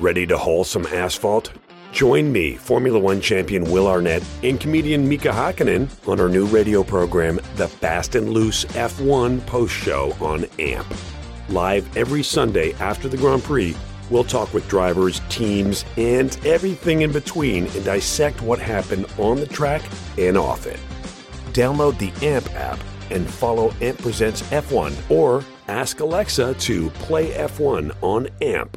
Ready to haul some asphalt? Join me, Formula One champion Will Arnett, and comedian Mika Hakkinen on our new radio program, The Fast and Loose F1 Post Show on AMP. Live every Sunday after the Grand Prix, we'll talk with drivers, teams, and everything in between and dissect what happened on the track and off it. Download the AMP app and follow AMP Presents F1 or ask Alexa to play F1 on AMP.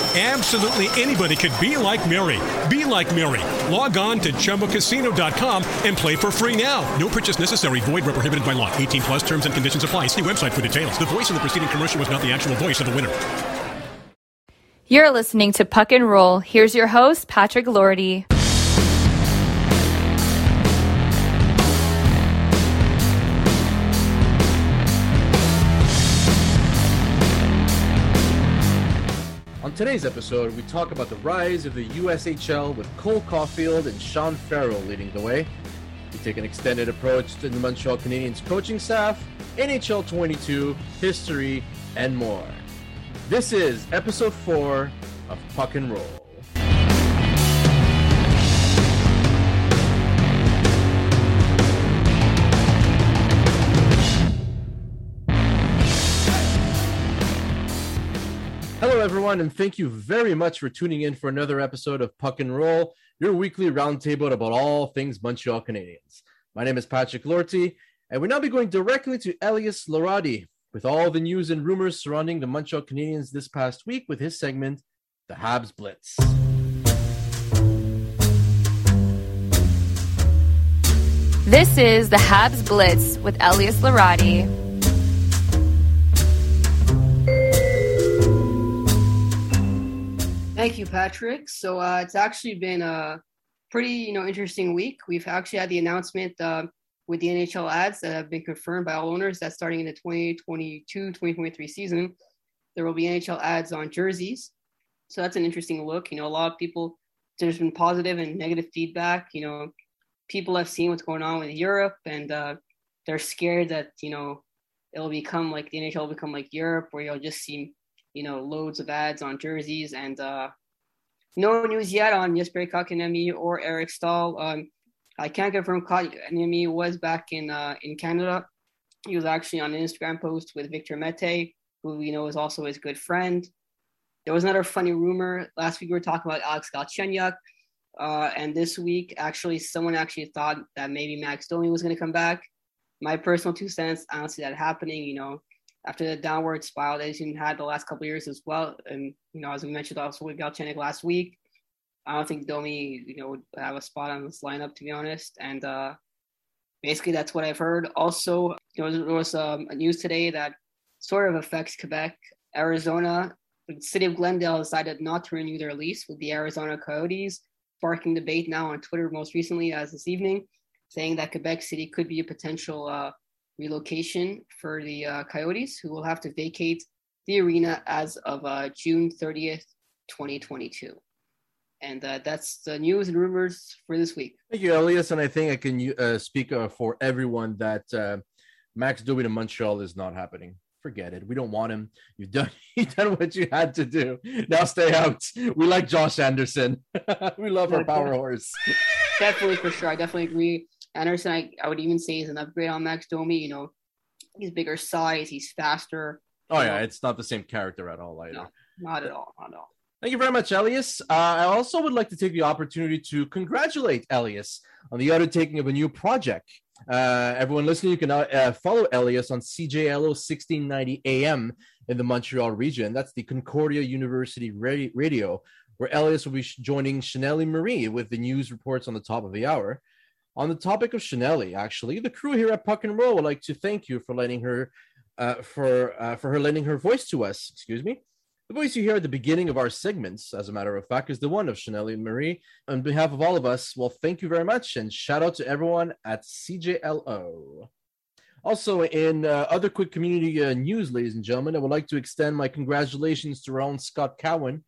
Absolutely anybody could be like Mary. Be like Mary. Log on to ChumbaCasino.com and play for free now. No purchase necessary. Void where prohibited by law. 18 plus terms and conditions apply. See website for details. The voice in the preceding commercial was not the actual voice of the winner. You're listening to Puck and Roll. Here's your host, Patrick Lordy. Today's episode, we talk about the rise of the USHL with Cole Caufield and Sean Farrell leading the way. We take an extended approach to the Montreal Canadiens coaching staff, NHL 22, history, and more. This is episode 4 of Puck and Roll. Hello, everyone, and thank you very much for tuning in for another episode of Puck and Roll, your weekly roundtable about all things Montreal Canadiens. My name is Patrick Lorty, and we'll now be going directly to Elias Laradi with all the news and rumors surrounding the Montreal Canadiens this past week with his segment, The Habs Blitz. This is the Habs Blitz with Elias Larati. Thank you, Patrick. So uh, it's actually been a pretty, you know, interesting week. We've actually had the announcement uh, with the NHL ads that have been confirmed by all owners that starting in the 2022-2023 season, there will be NHL ads on jerseys. So that's an interesting look. You know, a lot of people, there's been positive and negative feedback. You know, people have seen what's going on with Europe and uh, they're scared that, you know, it'll become like the NHL will become like Europe where you'll just see you know, loads of ads on jerseys and uh, no news yet on Jesper Kotkaniemi or Eric Staal. Um, I can't confirm Kotkaniemi was back in uh, in Canada. He was actually on an Instagram post with Victor Mete, who we know is also his good friend. There was another funny rumor. Last week we were talking about Alex Galchenyuk. Uh, and this week, actually, someone actually thought that maybe Max Domi was going to come back. My personal two cents, I don't see that happening. You know, after the downward spiral that he's had the last couple of years as well. And you know, as we mentioned also with Galchenyuk last week, I don't think Domi, you know, would have a spot on this lineup to be honest. And uh, basically, that's what I've heard. Also, there was, there was um, news today that sort of affects Quebec, Arizona. The city of Glendale decided not to renew their lease with the Arizona Coyotes, sparking debate now on Twitter most recently as this evening, saying that Quebec City could be a potential uh, relocation for the uh, Coyotes, who will have to vacate the arena as of uh, June 30th, 2022. And uh, that's the news and rumors for this week. Thank you, Elias. And I think I can uh, speak uh, for everyone that uh, Max Domi to Montreal is not happening. Forget it. We don't want him. You've done you've done what you had to do. Now stay out. We like Josh Anderson. we love our power horse. Definitely for sure. I definitely agree. Anderson, I, I would even say is an upgrade on Max Domi. You know, he's bigger size, he's faster. Oh yeah, it's not the same character at all either. No, not at all. Not at all. Thank you very much, Elias. Uh, I also would like to take the opportunity to congratulate Elias on the undertaking of a new project. Uh, everyone listening, you can uh, follow Elias on CJLO 1690 AM in the Montreal region. That's the Concordia University radio, where Elias will be joining Chanel Marie with the news reports on the top of the hour. On the topic of Chanelli, actually, the crew here at Puck and Roll would like to thank you for letting her, uh, for uh, for her lending her voice to us. Excuse me. The voice you hear at the beginning of our segments, as a matter of fact, is the one of Chanelli Marie. On behalf of all of us, well, thank you very much, and shout out to everyone at CJLO. Also, in uh, other quick community uh, news, ladies and gentlemen, I would like to extend my congratulations to our own Scott Cowan.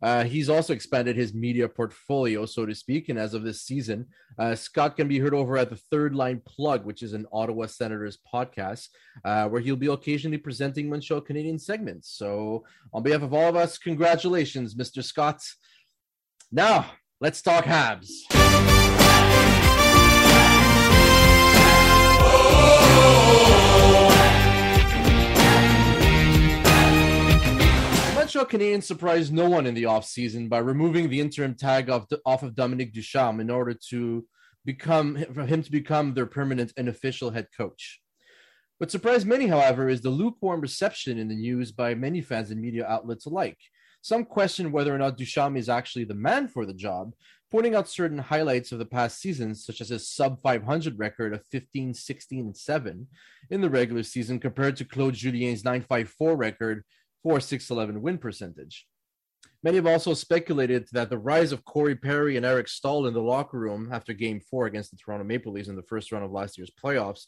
Uh, he's also expanded his media portfolio, so to speak. And as of this season, uh, Scott can be heard over at the Third Line Plug, which is an Ottawa Senators podcast, uh, where he'll be occasionally presenting Montreal Canadian segments. So, on behalf of all of us, congratulations, Mr. Scott. Now, let's talk Habs. Canadiens surprised no one in the offseason by removing the interim tag off, off of Dominique Ducharme in order to become for him to become their permanent and official head coach. What surprised many, however, is the lukewarm reception in the news by many fans and media outlets alike. Some question whether or not Ducharme is actually the man for the job, pointing out certain highlights of the past seasons, such as his sub 500 record of 15, 16, and 7 in the regular season compared to Claude Julien's 954 record for 611 win percentage. Many have also speculated that the rise of Corey Perry and Eric Staal in the locker room after game four against the Toronto Maple Leafs in the first round of last year's playoffs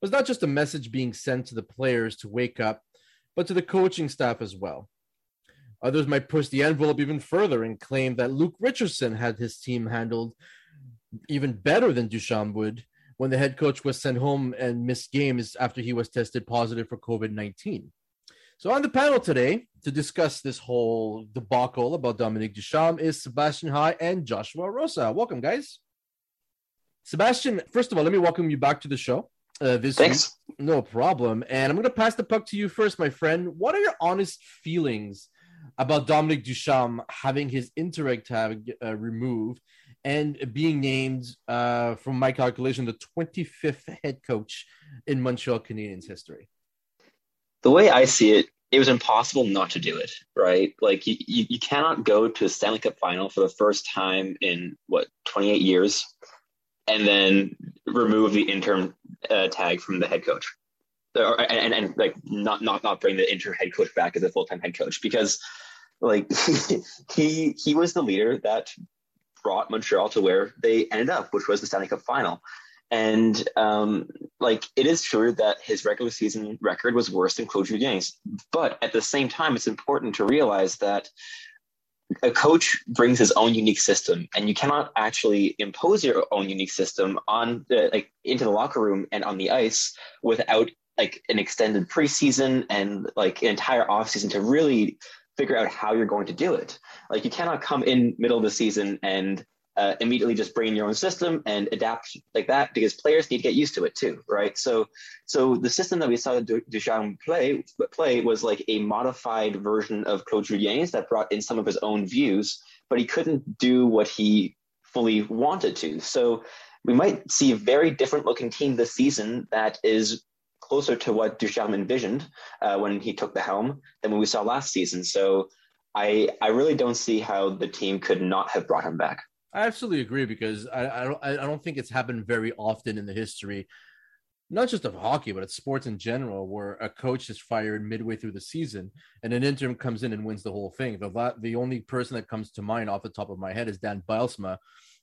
was not just a message being sent to the players to wake up, but to the coaching staff as well. Others might push the envelope even further and claim that Luke Richardson had his team handled even better than Ducharme would when the head coach was sent home and missed games after he was tested positive for COVID 19. So on the panel today to discuss this whole debacle about Dominique Ducharme is Sebastian High and Joshua Rosa. Welcome, guys. Sebastian, first of all, let me welcome you back to the show. Uh, this Thanks. Week. No problem. And I'm going to pass the puck to you first, my friend. What are your honest feelings about Dominic Ducharme having his interim tag uh, removed and being named, uh, from my calculation, the 25th head coach in Montreal Canadiens history? The way I see it, it was impossible not to do it, right? Like you, you, you cannot go to a Stanley Cup final for the first time in what 28 years, and then remove the interim uh, tag from the head coach, or, and, and, like not not not bring the interim head coach back as a full time head coach because like he he was the leader that brought Montreal to where they ended up, which was the Stanley Cup final. And um, like it is true that his regular season record was worse than Claude Julien's, but at the same time, it's important to realize that a coach brings his own unique system, and you cannot actually impose your own unique system on the, like into the locker room and on the ice without like an extended preseason and like an entire offseason to really figure out how you're going to do it. Like you cannot come in middle of the season and uh, immediately just bring in your own system and adapt like that because players need to get used to it too, right? So, so the system that we saw Ducharme play play was like a modified version of Claude Julien's that brought in some of his own views, but he couldn't do what he fully wanted to. So, we might see a very different looking team this season that is closer to what Ducharme envisioned uh, when he took the helm than what we saw last season. So, I I really don't see how the team could not have brought him back. I absolutely agree because I, I don't I don't think it's happened very often in the history, not just of hockey, but it's sports in general, where a coach is fired midway through the season and an interim comes in and wins the whole thing. The the only person that comes to mind off the top of my head is Dan Bylsma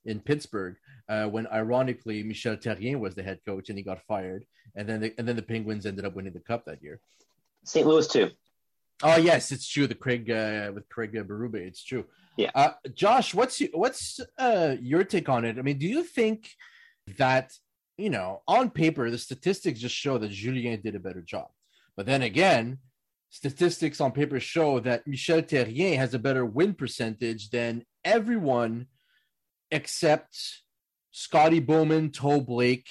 in Pittsburgh, uh, when ironically Michel Therrien was the head coach and he got fired, and then the, and then the Penguins ended up winning the cup that year. St. Louis too. Oh yes, it's true. The Craig uh, with Craig Berube, it's true. Yeah. Uh, Josh, what's your, what's uh, your take on it? I mean, do you think that you know on paper the statistics just show that Julien did a better job, but then again, statistics on paper show that Michel Therrien has a better win percentage than everyone except Scotty Bowman, Toe Blake,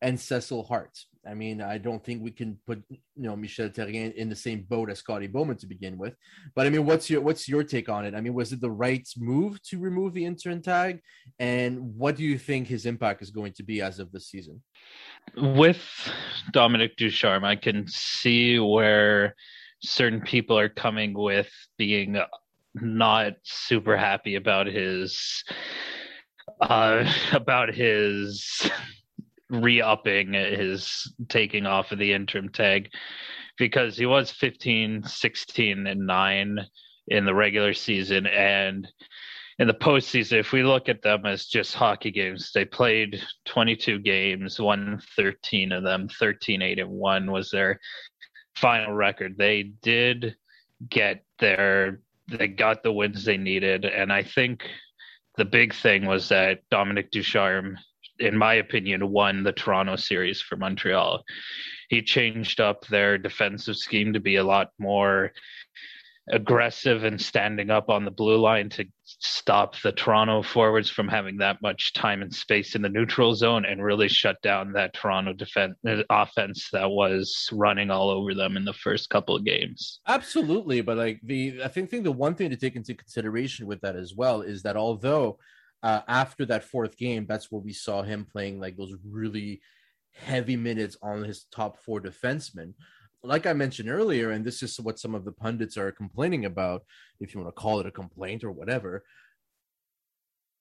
and Cecil Hart. I mean, I don't think we can put you know Michel Therrien in the same boat as Scotty Bowman to begin with. But I mean, what's your what's your take on it? I mean, was it the right move to remove the interim tag? And what do you think his impact is going to be as of this season? With Dominic Ducharme, I can see where certain people are coming with being not super happy about his uh about his re-upping his taking off of the interim tag because he was 15 16 and 9 in the regular season and in the postseason, if we look at them as just hockey games, they played 22 games, won 13 of them, 13 8 and 1 was their final record. They did get their they got the wins they needed and I think the big thing was that Dominic Ducharme in my opinion won the Toronto series for Montreal. He changed up their defensive scheme to be a lot more aggressive and standing up on the blue line to stop the Toronto forwards from having that much time and space in the neutral zone and really shut down that Toronto defense uh, offense that was running all over them in the first couple of games. Absolutely, but like the I think, think the one thing to take into consideration with that as well is that although uh, after that fourth game, that's where we saw him playing like those really heavy minutes on his top four defensemen like I mentioned earlier, and this is what some of the pundits are complaining about, if you want to call it a complaint or whatever.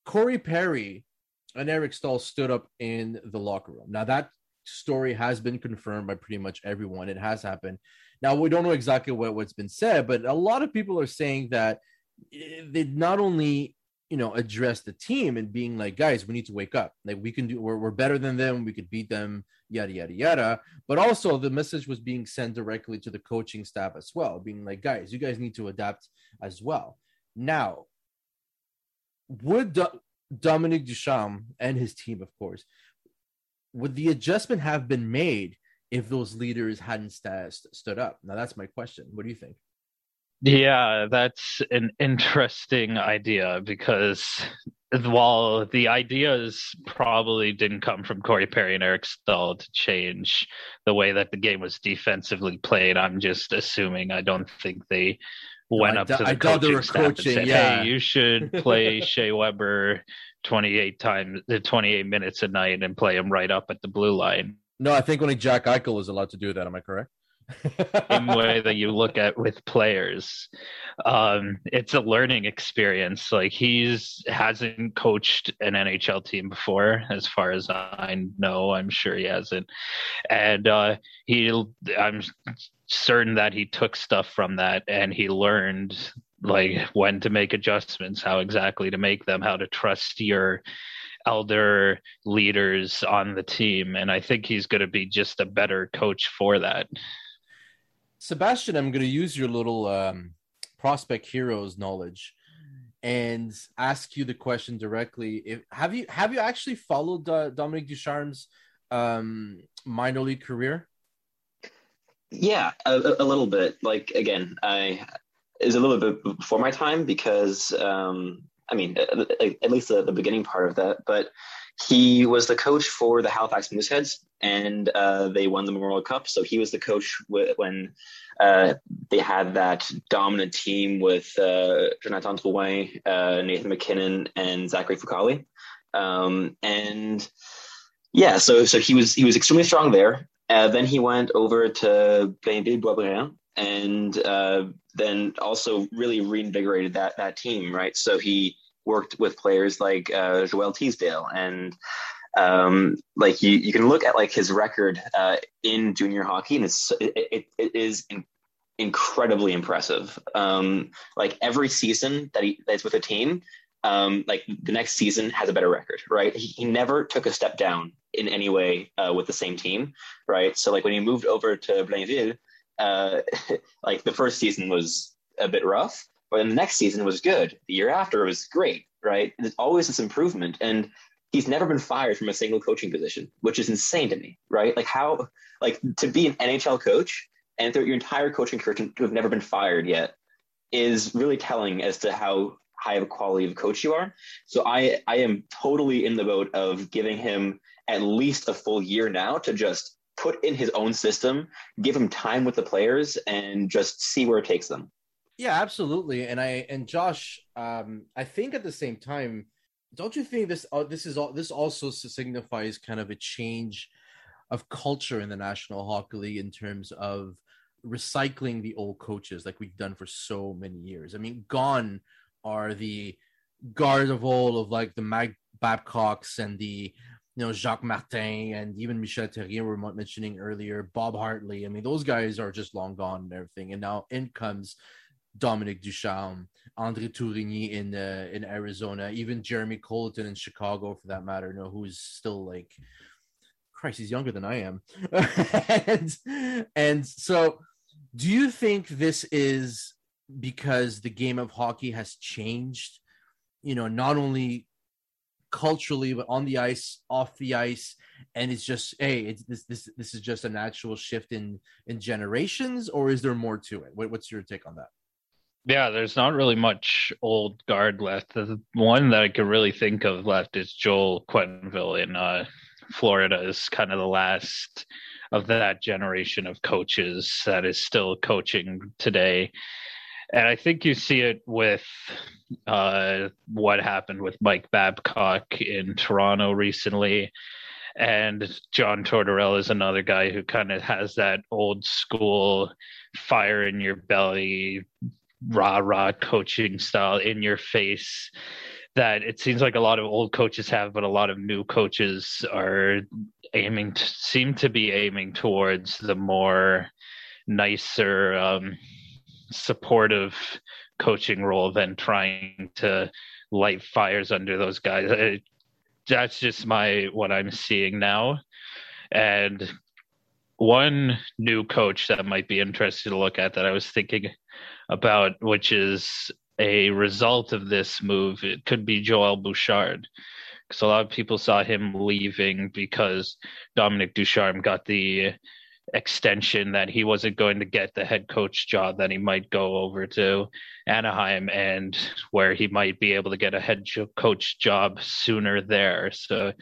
Corey Perry and Eric Staal stood up in the locker room. Now that story has been confirmed by pretty much everyone. It has happened. Now we don't know exactly what, what's been said, but a lot of people are saying that eh, they not only you know address the team and being like guys we need to wake up. Like we can do we're, we're better than them. We could beat them yada yada yada. But also the message was being sent directly to the coaching staff as well being like guys you guys need to adapt as well. Now would Do- dominic ducharme and his team of course would the adjustment have been made if those leaders hadn't st- stood up? Now that's my question. What do you think yeah, that's an interesting idea because while the ideas probably didn't come from Corey Perry and Eric Staal to change the way that the game was defensively played, I'm just assuming. I don't think they went no, up to the I coaching staff coaching, and said, yeah. "Hey, you should play Shea Weber 28 times, the 28 minutes a night, and play him right up at the blue line." No, I think only Jack Eichel is allowed to do that. Am I correct? Same way that you look at with players. Um, it's a learning experience. Like he's hasn't coached an NHL team before, as far as I know. I'm sure he hasn't, and uh, he. I'm certain that he took stuff from that and he learned like when to make adjustments, how exactly to make them, how to trust your elder leaders on the team and i think he's going to be just a better coach for that Sebastian, I'm going to use your little um, prospect heroes knowledge and ask you the question directly. If have you have you actually followed uh, Dominic Ducharme's um, minor league career? Yeah, a, a, little bit. Like again, I is a little bit before my time because um, I mean, at least the, the beginning part of that. But he was the coach for the Halifax Mooseheads, and uh, they won the Memorial Cup. So he was the coach w- when uh, they had that dominant team with uh, Jonathan Drouin, uh, Nathan MacKinnon, and Zachary Fucale. Um, and yeah, so so he was he was extremely strong there. Uh, then he went over to Blainville Boisbriand, and uh, then also really reinvigorated that that team, right? So he worked with players like uh, Joel Teasdale. And um, like you, you can look at like his record uh, in junior hockey and it's it, it, is in, incredibly impressive. Um, like every season that he that's with a team um, like the next season has a better record right? He, he never took a step down in any way uh, with the same team right? So like when he moved over to Blainville uh, like the first season was a bit rough but then the next season was good. The year after was great, right? There's always this improvement. And he's never been fired from a single coaching position, which is insane to me, right? Like how, like to be an NHL coach and throughout your entire coaching career to have never been fired yet is really telling as to how high of a quality of coach you are. So I, I am totally in the boat of giving him at least a full year now to just put in his own system, give him time with the players, and just see where it takes them. Yeah, absolutely. And I and Josh, um, I think at the same time, don't you think this uh, this is all this also signifies kind of a change of culture in the National Hockey League in terms of recycling the old coaches like we've done for so many years. I mean, gone are the guards of old of like the Mike Babcocks and the you know Jacques Martin and even Michel Therrien were mentioning earlier, Bob Hartley. I mean, those guys are just long gone and everything. And now in comes Dominic Ducharme Andre Tourigny in uh, in Arizona, even Jeremy Colliton in Chicago, for that matter. You know, who's still like, Christ, he's younger than I am, and and so, do you think this is because the game of hockey has changed? You know, not only culturally, but on the ice, off the ice, and it's just hey, it's this this this is just a natural shift in in generations, or is there more to it? What, what's your take on that? Yeah, there's not really much old guard left. The one that I could really think of left is Joel Quenneville in uh, Florida. Is kind of the last of that generation of coaches that is still coaching today. And I think you see it with uh, what happened with Mike Babcock in Toronto recently. And John Tortorella is another guy who kind of has that old school fire in your belly, rah rah coaching style in your face that it seems like a lot of old coaches have, but a lot of new coaches are aiming to seem to be aiming towards the more nicer um, supportive coaching role than trying to light fires under those guys. It, that's just my what I'm seeing now. And one new coach that might be interesting to look at that I was thinking about, which is a result of this move, it could be Joel Bouchard. Because a lot of people saw him leaving because Dominic Ducharme got the extension that he wasn't going to get the head coach job that he might go over to Anaheim and where he might be able to get a head coach job sooner there. So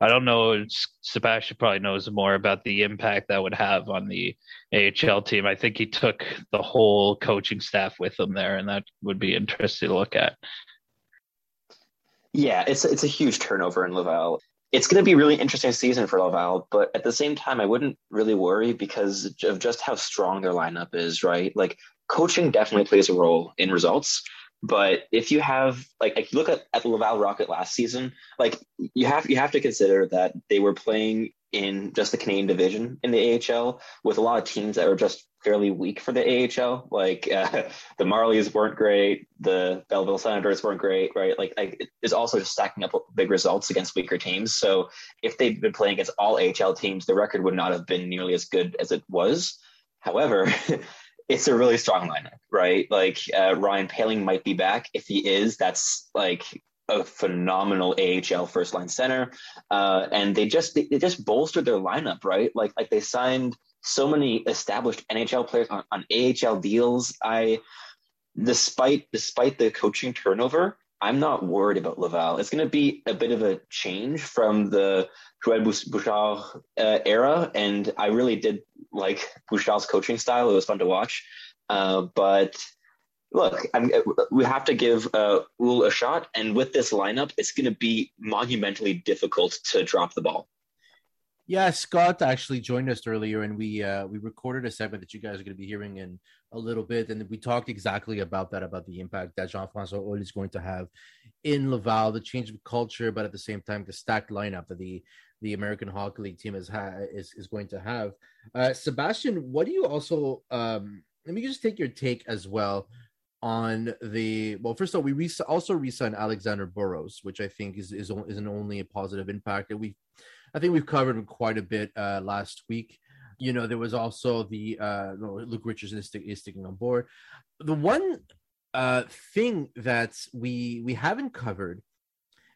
I don't know. Sebastian probably knows more about the impact that would have on the AHL team. I think he took the whole coaching staff with him there, and that would be interesting to look at. Yeah, it's it's a huge turnover in Laval it's going to be a really interesting season for Laval, but at the same time, I wouldn't really worry because of just how strong their lineup is, right? Like coaching definitely plays a role in results. But if you have like, if you look at, at the Laval Rocket last season, like you have you have to consider that they were playing in just the Canadian division in the AHL with a lot of teams that were just fairly weak for the AHL. Like uh, the Marlies weren't great, the Belleville Senators weren't great, right? Like, it's also just stacking up big results against weaker teams. So if they'd been playing against all AHL teams, the record would not have been nearly as good as it was. However, it's a really strong lineup, right? Like uh, Ryan Poehling might be back. If he is, that's like a phenomenal AHL first line center, uh, and they just they, they, just bolstered their lineup, right? Like like they signed so many established NHL players on, on AHL deals. I, despite despite the coaching turnover, I'm not worried about Laval. It's going to be a bit of a change from the Joël Bouchard uh, era, and I really did like Bouchard's coaching style. It was fun to watch, uh, but look, I'm, we have to give uh, Houle a shot. And with this lineup, it's going to be monumentally difficult to drop the ball. Yeah, Scott actually joined us earlier, and we uh, we recorded a segment that you guys are going to be hearing in a little bit, and we talked exactly about that, about the impact that Jean-François Houle is going to have in Laval, the change of culture, but at the same time, the stacked lineup that the the American Hockey League team is ha- is is going to have. Uh, Sebastian, what do you also? Um, let me just take your take as well on the well first of all we re- also re-signed alexander burrows which i think is is, is an only a positive impact that we i think we've covered quite a bit uh last week you know there was also the uh luke richardson is, is sticking on board the one uh thing that we we haven't covered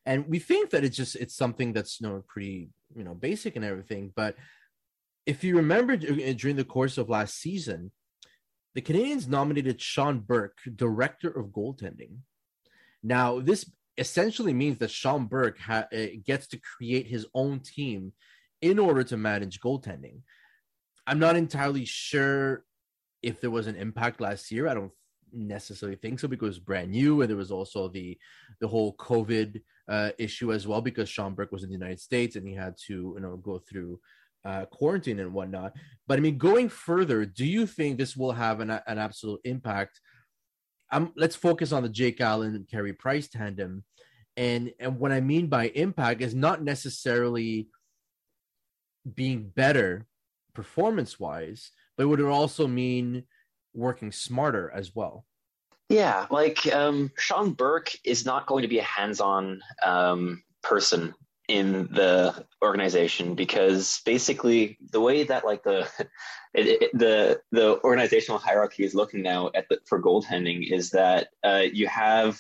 and we think that it's just it's something that's you know pretty you know basic and everything but if you remember during the course of last season the Canadians nominated Sean Burke, director of goaltending. Now, this essentially means that Sean Burke ha- uh, gets to create his own team in order to manage goaltending. I'm not entirely sure if there was an impact last year. I don't necessarily think so because brand new, and there was also the the whole COVID uh, issue as well because Sean Burke was in the United States and he had to you know go through uh, quarantine and whatnot. But I mean, going further, do you think this will have an, an absolute impact? Um, let's focus on the Jake Allen and Carey Price tandem. And, and what I mean by impact is not necessarily being better performance wise, but would it also mean working smarter as well? Yeah, like um, Sean Burke is not going to be a hands-on um, person in the organization because basically the way that like the it, it, the the organizational hierarchy is looking now at the, for goaltending is that uh, you have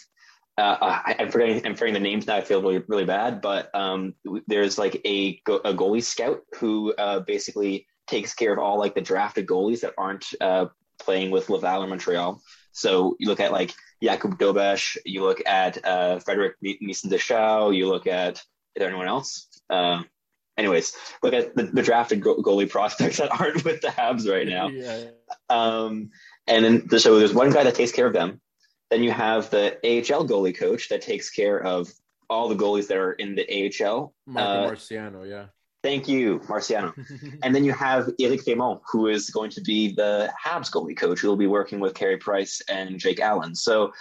uh, I, am forgetting I'm forgetting the names now. I feel really really bad, but um, there's like a a goalie scout who uh, basically takes care of all like the drafted goalies that aren't uh, playing with Laval or Montreal. So you look at like Jakub Dobeš, you look at uh, Frederick Nissen Dichow, you look at anyone else? Uh, anyways, look at the, the drafted goalie prospects that aren't with the Habs right now. yeah. Um, and then so there's one guy that takes care of them. Then you have the AHL goalie coach that takes care of all the goalies that are in the AHL. Marco uh, Marciano, yeah. Thank you, Marciano. and then you have Eric Raymond, who is going to be the Habs goalie coach, who will be working with Carey Price and Jake Allen. So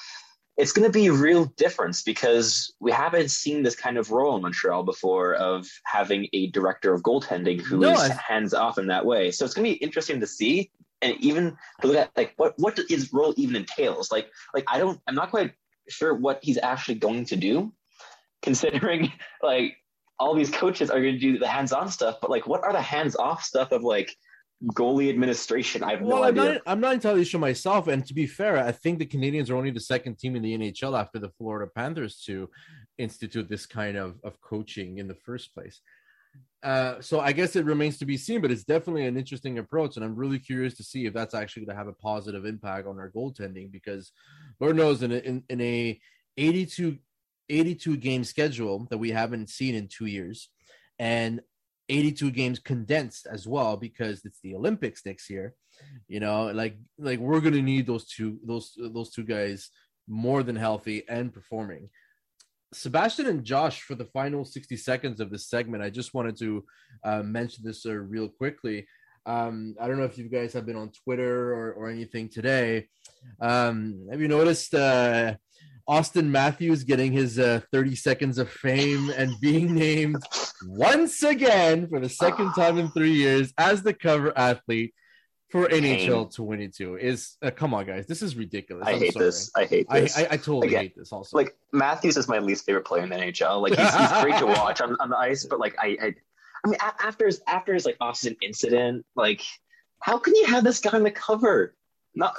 it's going to be a real difference because we haven't seen this kind of role in Montreal before of having a director of goaltending who no, is I... hands off in that way. So it's going to be interesting to see and even to look at like what what his role even entails. Like like I don't I'm not quite sure what he's actually going to do, considering like all these coaches are going to do the hands-on stuff, but like what are the hands-off stuff of like goalie administration. I have well, no I'm idea. Not, I'm not entirely sure myself. And to be fair, I think the Canadians are only the second team in the NHL after the Florida Panthers to institute this kind of, of coaching in the first place. Uh, so I guess it remains to be seen, but it's definitely an interesting approach, and I'm really curious to see if that's actually going to have a positive impact on our goaltending because Lord knows in a, in, in a 82 82 game schedule that we haven't seen in two years, and 82 games condensed as well because it's the Olympics next year. You know, like like we're gonna need those two those those two guys more than healthy and performing. Sebastian and Josh for the final 60 seconds of this segment. I just wanted to uh, mention this uh, real quickly. Um, I don't know if you guys have been on Twitter or, or anything today. Um, have you noticed uh, Auston Matthews getting his uh, 30 seconds of fame and being named once again for the second time in three years as the cover athlete for NHL 22 is uh, come on guys. This is ridiculous. I I'm hate sorry. this. I hate this. I, I, I totally Again, hate this also. like Matthews is my least favorite player in the NHL like he's, he's great to watch on, on the ice but like I I, I mean after his after his like Austin incident like how can you have this guy on the cover not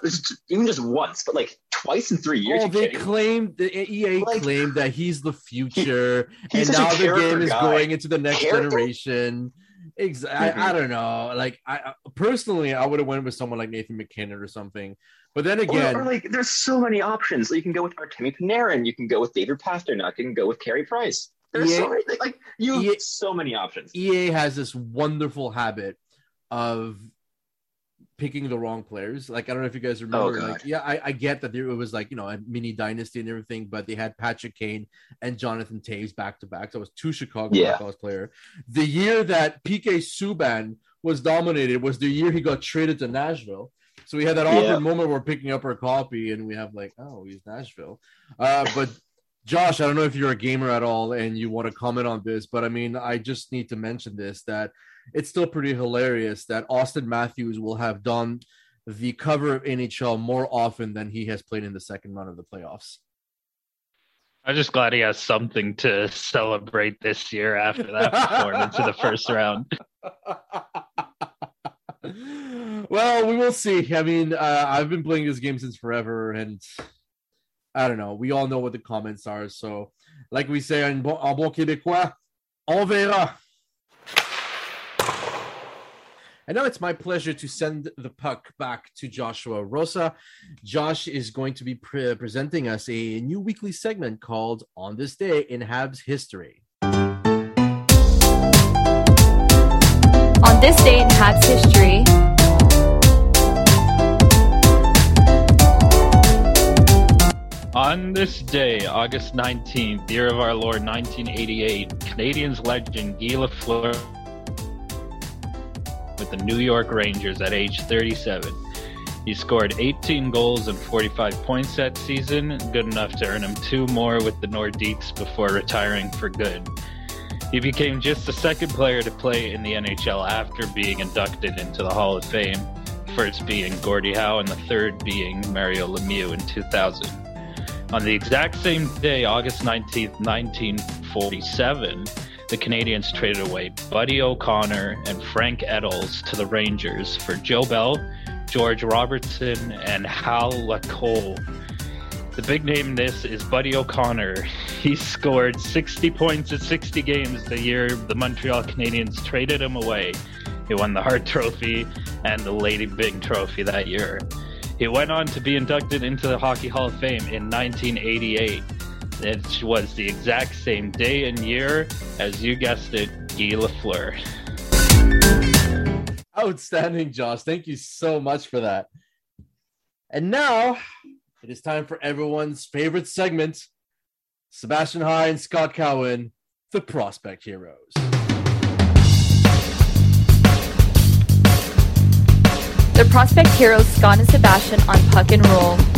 even just once, but like twice in three years. Oh, they kidding? claimed the EA like, claimed that he's the future, he, and now the game is guy. going into the next character? generation. Exactly. Mm-hmm. I, I, don't know. Like I personally, I would have went with someone like Nathan MacKinnon or something. But then again, or, or like there's so many options. You can go with Artemi Panarin. You can go with David Pastrnak. You can go with Carey Price. There's EA, so many, like you EA, so many options. EA has this wonderful habit of picking the wrong players. Like I don't know if you guys remember. Oh, like yeah, I, I get that there it was like you know a mini dynasty and everything, but they had Patrick Kane and Jonathan Toews back to back. So it was two Chicago yeah. Blackhawks player. The year that PK Subban was dominated was the year he got traded to Nashville. So we had that awkward yeah. moment where we're picking up our copy and we have like, oh, he's Nashville. Uh, but Josh, I don't know if you're a gamer at all and you want to comment on this, but I mean, I just need to mention this that it's still pretty hilarious that Auston Matthews will have done the cover of NHL more often than he has played in the second round of the playoffs. I'm just glad he has something to celebrate this year after that performance in the first round. well, we will see. I mean, uh, I've been playing this game since forever, and I don't know. We all know what the comments are. So, like we say en bon québécois, on verra. And now it's my pleasure to send the puck back to Joshua Rosa. Josh is going to be pre- presenting us a new weekly segment called On This Day in Habs History. On this day in Habs history, On this day, August 19th, year of our Lord 1988, Canadiens legend Guy Lafleur with the New York Rangers at age 37. He scored 18 goals and 45 points that season, good enough to earn him two more with the Nordiques before retiring for good. He became just the second player to play in the NHL after being inducted into the Hall of Fame. first being Gordie Howe and the third being Mario Lemieux in 2000. On the exact same day, August 19, 1947, the Canadiens traded away Buddy O'Connor and Frank Eddolls to the Rangers for Joe Bell, George Robertson, and Hal Laycoe. The big name in this is Buddy O'Connor. He scored 60 points in 60 games the year the Montreal Canadiens traded him away. He won the Hart Trophy and the Lady Byng Trophy that year. He went on to be inducted into the Hockey Hall of Fame in 1988. It was the exact same day and year as you guessed it, Guy Lafleur. Outstanding, Josh. Thank you so much for that. And now it is time for everyone's favorite segment Sebastian High and Scott Cowan, the Prospect Heroes. The Prospect Heroes, Scott and Sebastian on Puck and Roll.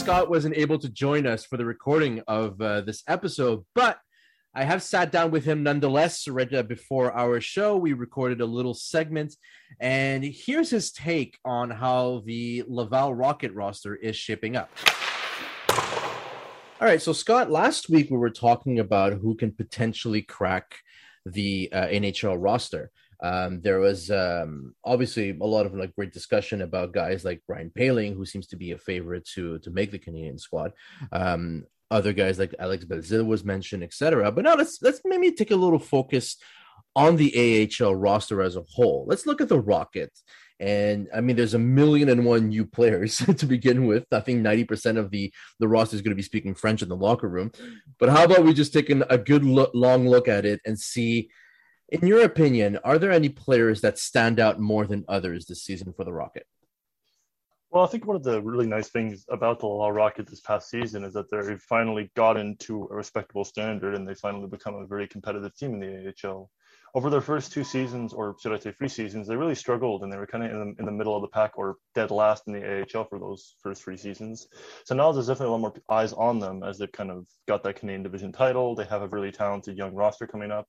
Scott wasn't able to join us for the recording of uh, this episode, but I have sat down with him nonetheless. Right uh, before our show, we recorded a little segment, and here's his take on how the Laval Rocket roster is shaping up. All right, so Scott, last week we were talking about who can potentially crack the uh, NHL roster. Um, there was um, obviously a lot of like great discussion about guys like Brian Poehling, who seems to be a favorite to to make the Canadian squad. Um, other guys like Alex Belzil was mentioned, etc. But now let's let's maybe take a little focus on the AHL roster as a whole. Let's look at the Rockets. And I mean, there's a million and one new players to begin with. I think 90% of the, the roster is going to be speaking French in the locker room. But how about we just take an, a good long look at it and see, in your opinion, are there any players that stand out more than others this season for the Rocket? Well, I think one of the really nice things about the Laval Rocket this past season is that they've finally gotten to a respectable standard and they finally become a very competitive team in the AHL over their first two seasons, or should I say three seasons, they really struggled and they were kind of in the, in the middle of the pack or dead last in the AHL for those first three seasons. So now there's definitely a lot more eyes on them as they've kind of got that Canadian division title. They have a really talented young roster coming up.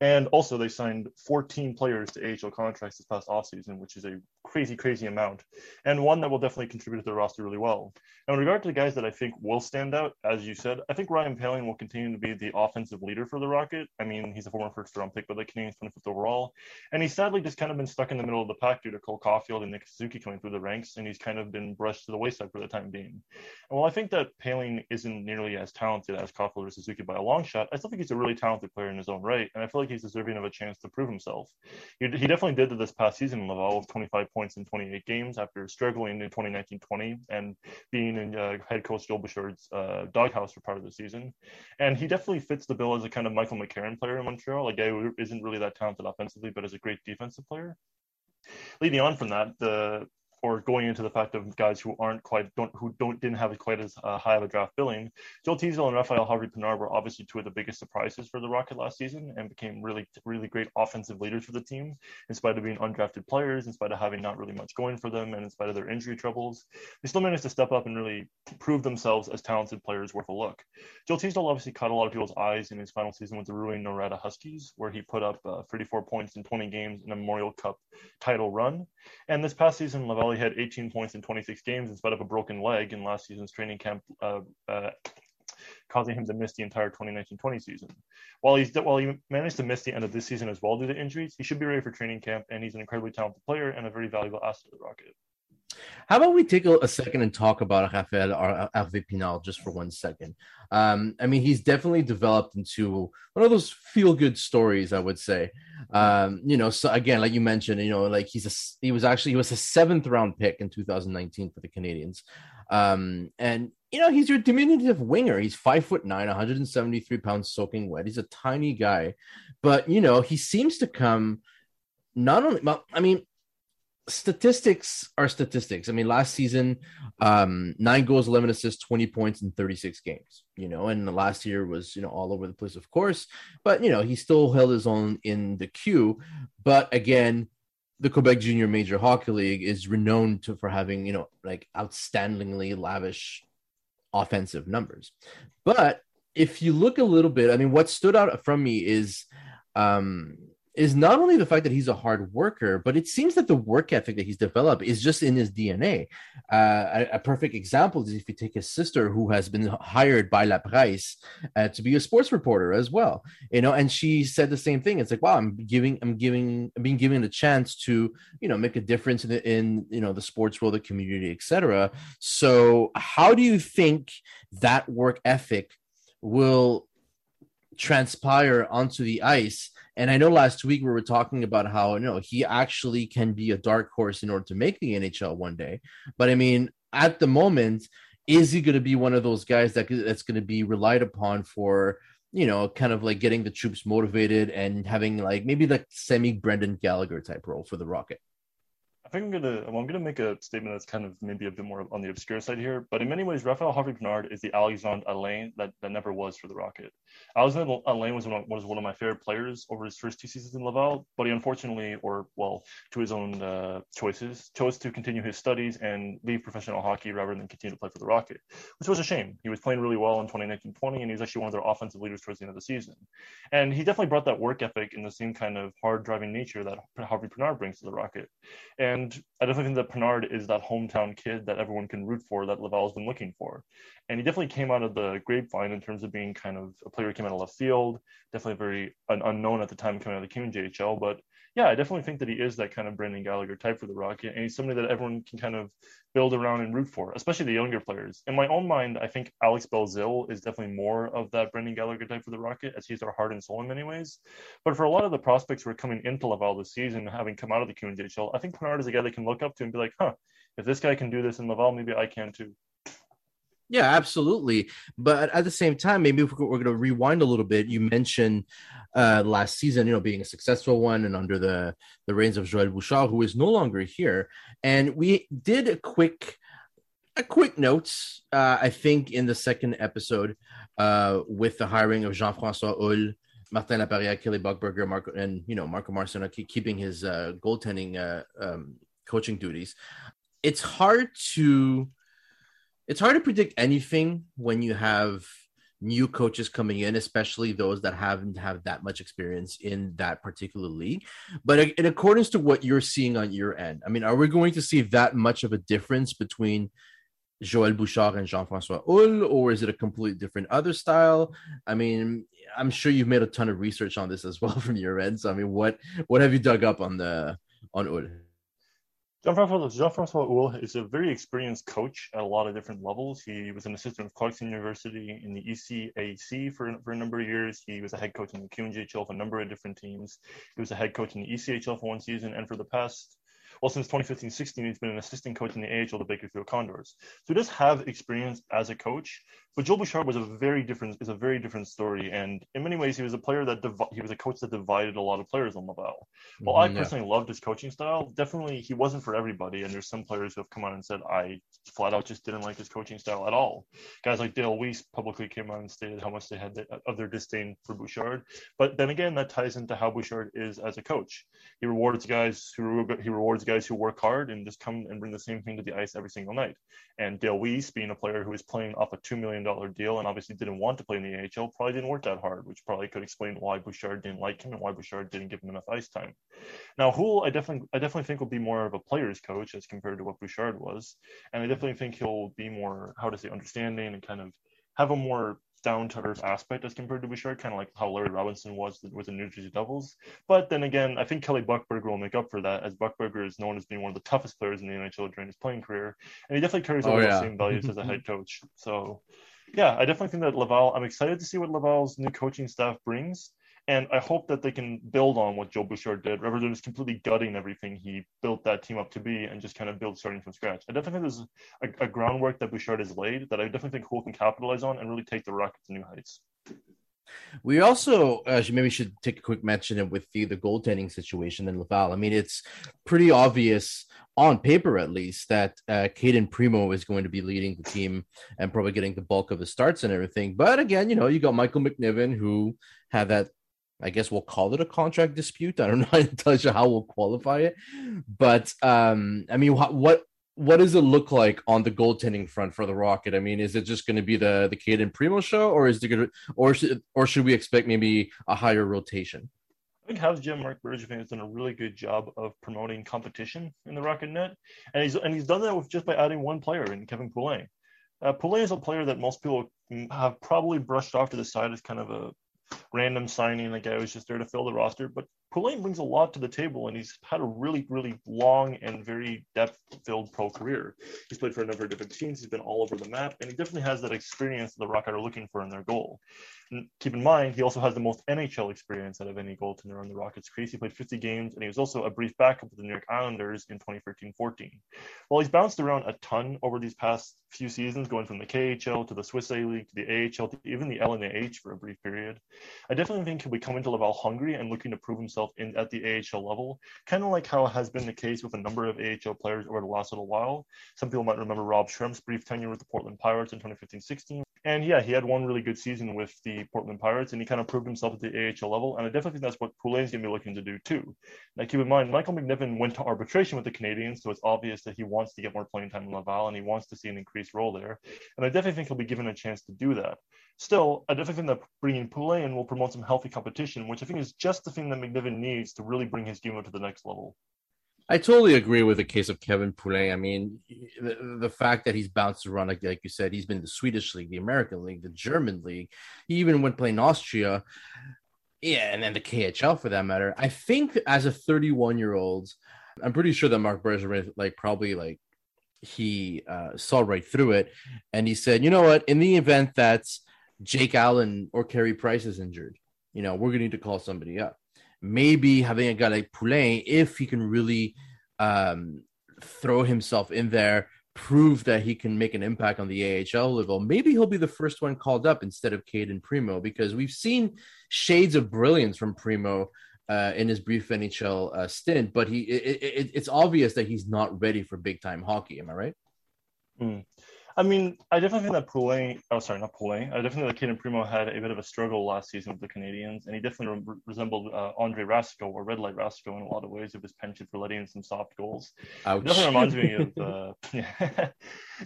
And also, they signed 14 players to AHL contracts this past offseason, which is a crazy, crazy amount, and one that will definitely contribute to the roster really well. Now, in regard to the guys that I think will stand out, as you said, I think Ryan Poehling will continue to be the offensive leader for the Rocket. I mean, he's a former first round pick by the Canadiens, 25th overall, and he's sadly just kind of been stuck in the middle of the pack due to Cole Caufield and Nick Suzuki coming through the ranks, and he's kind of been brushed to the wayside for the time being. And while I think that Poehling isn't nearly as talented as Caufield or Suzuki by a long shot, I still think he's a really talented player in his own right, and I feel like he's deserving of a chance to prove himself. He, he definitely did this past season in Laval with 25 points in 28 games after struggling in 2019-20 and being in uh, head coach Joel Bouchard's uh, doghouse for part of the season. And he definitely fits the bill as a kind of Michael McCarron player in Montreal, a guy who isn't really that talented offensively, but is a great defensive player. Leading on from that, the or going into the fact of guys who aren't quite don't who don't didn't have quite as uh, high of a draft billing. Joel Teasdale and Rafael Harvey Pinard were obviously two of the biggest surprises for the Rocket last season and became really really great offensive leaders for the team in spite of being undrafted players, in spite of having not really much going for them, and in spite of their injury troubles. They still managed to step up and really prove themselves as talented players worth a look. Joel Teasdale obviously caught a lot of people's eyes in his final season with the Rouyn Noranda Huskies, where he put up uh, 34 points in 20 games in a Memorial Cup title run. And this past season, Laval had 18 points in 26 games in spite of a broken leg in last season's training camp, uh, uh, causing him to miss the entire 2019-20 season. While he's while he managed to miss the end of this season as well due to injuries, he should be ready for training camp, and he's an incredibly talented player and a very valuable asset to the Rocket. How about we take a, a second and talk about Rafael Harvey Pinard just for one second? Um, I mean, he's definitely developed into one of those feel good stories, I would say. Um, you know, so again, like you mentioned, you know, like he's a he was actually he was a seventh round pick in 2019 for the Canadians, Um, and you know, he's your diminutive winger. He's five foot nine, 173 pounds soaking wet. He's a tiny guy, but you know, he seems to come not only well, I mean, statistics are statistics. I mean, last season, um, nine goals, 11 assists, 20 points in 36 games, you know, and the last year was, you know, all over the place, of course, but, you know, he still held his own in the queue. But again, the Quebec Junior Major Hockey League is renowned to, for having, you know, like outstandingly lavish offensive numbers. But if you look a little bit, I mean, what stood out from me is um, is not only the fact that he's a hard worker, but it seems that the work ethic that he's developed is just in his DNA. Uh, a, a, perfect example is if you take his sister, who has been hired by La Presse uh, to be a sports reporter as well, you know, and she said the same thing. It's like, wow, I'm giving, I'm giving, I'm being given a chance to, you know, make a difference in, the, in you know, the sports world, the community, etc. So, how do you think that work ethic will transpire onto the ice? And I know last week we were talking about how you know he actually can be a dark horse in order to make the NHL one day. But I mean, at the moment, is he going to be one of those guys that that's going to be relied upon for you know kind of like getting the troops motivated and having like maybe like semi Brendan Gallagher type role for the Rocket? I think I'm gonna well, I'm gonna make a statement that's kind of maybe a bit more on the obscure side here, but in many ways, Raphael Harvey Pinard is the Alexandre Alain that, that never was for the Rocket. Alexandre Alain was one, of, was one of my favorite players over his first two seasons in Laval, but he unfortunately, or well, to his own uh, choices, chose to continue his studies and leave professional hockey rather than continue to play for the Rocket, which was a shame. He was playing really well in 2019-20, and he was actually one of their offensive leaders towards the end of the season. And he definitely brought that work ethic and the same kind of hard driving nature that Harvey Pinard brings to the Rocket. And and I definitely think that Pinard is that hometown kid that everyone can root for that Laval's been looking for. And he definitely came out of the grapevine in terms of being kind of a player who came out of left field, definitely very un- unknown at the time coming out of the QMJHL, but yeah, I definitely think that he is that kind of Brendan Gallagher type for the Rocket, and he's somebody that everyone can kind of build around and root for, especially the younger players. In my own mind, I think Alex Belzile is definitely more of that Brendan Gallagher type for the Rocket, as he's our heart and soul in many ways. But for a lot of the prospects who are coming into Laval this season, having come out of the QMJHL, I think Pinard is a guy they can look up to and be like, huh, if this guy can do this in Laval, maybe I can too. Yeah, absolutely. But at the same time, maybe we're going to rewind a little bit, you mentioned uh, last season, you know, being a successful one and under the the reigns of Joël Bouchard, who is no longer here. And we did a quick a quick notes, uh, I think, in the second episode uh, with the hiring of Jean-François Houle, Martin Lapierre, Kelly Buchberger, and you know Marco Marciano keeping his uh, goaltending uh, um, coaching duties. It's hard to it's hard to predict anything when you have new coaches coming in, especially those that haven't have that much experience in that particular league. But in accordance to what you're seeing on your end, I mean, are we going to see that much of a difference between Joël Bouchard and Jean-François Houle, or is it a completely different other style? I mean, I'm sure you've made a ton of research on this as well from your end. So I mean, what what have you dug up on the on Houle? Jean-François, Jean-François Houle is a very experienced coach at a lot of different levels. He was an assistant of Clarkson University in the ECAC for, for a number of years. He was a head coach in the QMJHL for a number of different teams. He was a head coach in the ECHL for one season, and for the past well, since 2015-16, he's been an assistant coach in the AHL, the Bakersfield Condors. So he does have experience as a coach, but Joel Bouchard was a very different is a very different story, and in many ways, he was a player that he was a coach that divided a lot of players on Laval. Well, mm-hmm, I personally yeah. loved his coaching style. Definitely, he wasn't for everybody, and there's some players who have come out and said I flat out just didn't like his coaching style at all. Guys like Dale Weise publicly came out and stated how much they had of their disdain for Bouchard. But then again, that ties into how Bouchard is as a coach. He rewards guys who he rewards guys who work hard and just come and bring the same thing to the ice every single night. And Dale Weise, being a player who is playing off a two million dollar deal and obviously didn't want to play in the AHL, probably didn't work that hard, which probably could explain why Bouchard didn't like him and why Bouchard didn't give him enough ice time. Now, Houle, I definitely, I definitely think will be more of a player's coach as compared to what Bouchard was, and I definitely think he'll be more, how to say, understanding and kind of have a more down to earth aspect as compared to Bouchard, kind of like how Larry Robinson was with the New Jersey Devils. But then again, I think Kelly Buchberger will make up for that, as Buchberger is known as being one of the toughest players in the NHL during his playing career, and he definitely carries oh, over yeah. the same values as a head coach. So, yeah, I definitely think that Laval. I'm excited to see what Laval's new coaching staff brings. And I hope that they can build on what Joe Bouchard did rather than just completely gutting everything he built that team up to be and just kind of build starting from scratch. I definitely think there's a, a groundwork that Bouchard has laid that I definitely think Houle can capitalize on and really take the Rockets to new heights. We also uh, maybe should take a quick mention with the the goaltending situation in Laval. I mean, it's pretty obvious on paper, at least, that uh, Cayden Primeau is going to be leading the team and probably getting the bulk of the starts and everything. But again, you know, you got Michael McNiven who had that I guess we'll call it a contract dispute. I don't know entirely sure how we'll qualify it, but um, I mean, what, what what does it look like on the goaltending front for the Rocket? I mean, is it just going to be the the Cayden Primeau show, or is it going to, or should, or should we expect maybe a higher rotation? I think Habs GM Marc Bergevin has done a really good job of promoting competition in the Rocket net, and he's and he's done that with just by adding one player in Kevin Poulin. Uh, Poulin is a player that most people have probably brushed off to the side as kind of a random signing, like guy who's just there to fill the roster. But Poulin brings a lot to the table, and he's had a really, really long and very depth-filled pro career. He's played for a number of different teams. He's been all over the map, and he definitely has that experience that the Rocket are looking for in their goal. And keep in mind, he also has the most NHL experience out of any goaltender on the Rockets crease. He played 50 games, and he was also a brief backup with the New York Islanders in 2013-14. While he's bounced around a ton over these past few seasons, going from the KHL to the Swiss A League to the AHL to even the LNAH for a brief period, I definitely think he'll be coming to Laval hungry and looking to prove himself in at the AHL level, kind of like how has been the case with a number of AHL players over the last little while. Some people might remember Rob Schrempf's brief tenure with the Portland Pirates in 2015-16. And yeah, he had one really good season with the Portland Pirates, and he kind of proved himself at the AHL level. And I definitely think that's what Poulin's going to be looking to do too. Now, keep in mind, Michael McNiven went to arbitration with the Canadiens, so it's obvious that he wants to get more playing time in Laval, and he wants to see an increased role there. And I definitely think he'll be given a chance to do that. Still, I definitely think that bringing Poulin will promote some healthy competition, which I think is just the thing that McNiven needs to really bring his up to the next level. I totally agree with the case of Kevin Poulin. I mean, the, the, fact that he's bounced around, like, like you said, he's been in the Swedish league, the American league, the German league. He even went playing Austria. Yeah, and then the KHL for that matter. I think as a 31 year old, I'm pretty sure that Marc Bergevin, like, probably like he uh, saw right through it, and he said, you know what? In the event that Jake Allen or Carey Price is injured, you know, we're gonna need to call somebody up maybe having a guy like Poulin, if he can really um, throw himself in there, prove that he can make an impact on the AHL level, maybe he'll be the first one called up instead of Cayden Primeau because we've seen shades of brilliance from Primeau Uh, in his brief NHL uh, stint, but he it, it, it's obvious that he's not ready for big time hockey. Am I right? Mm. I mean, I definitely think that Poulin, oh, sorry, not Poulin. I definitely think that Cayden Primeau had a bit of a struggle last season with the Canadians, and he definitely re- resembled uh, Andre Racicot or Red Light Racicot in a lot of ways of his penchant for letting in some soft goals. Ouch. It definitely reminds me of, uh, it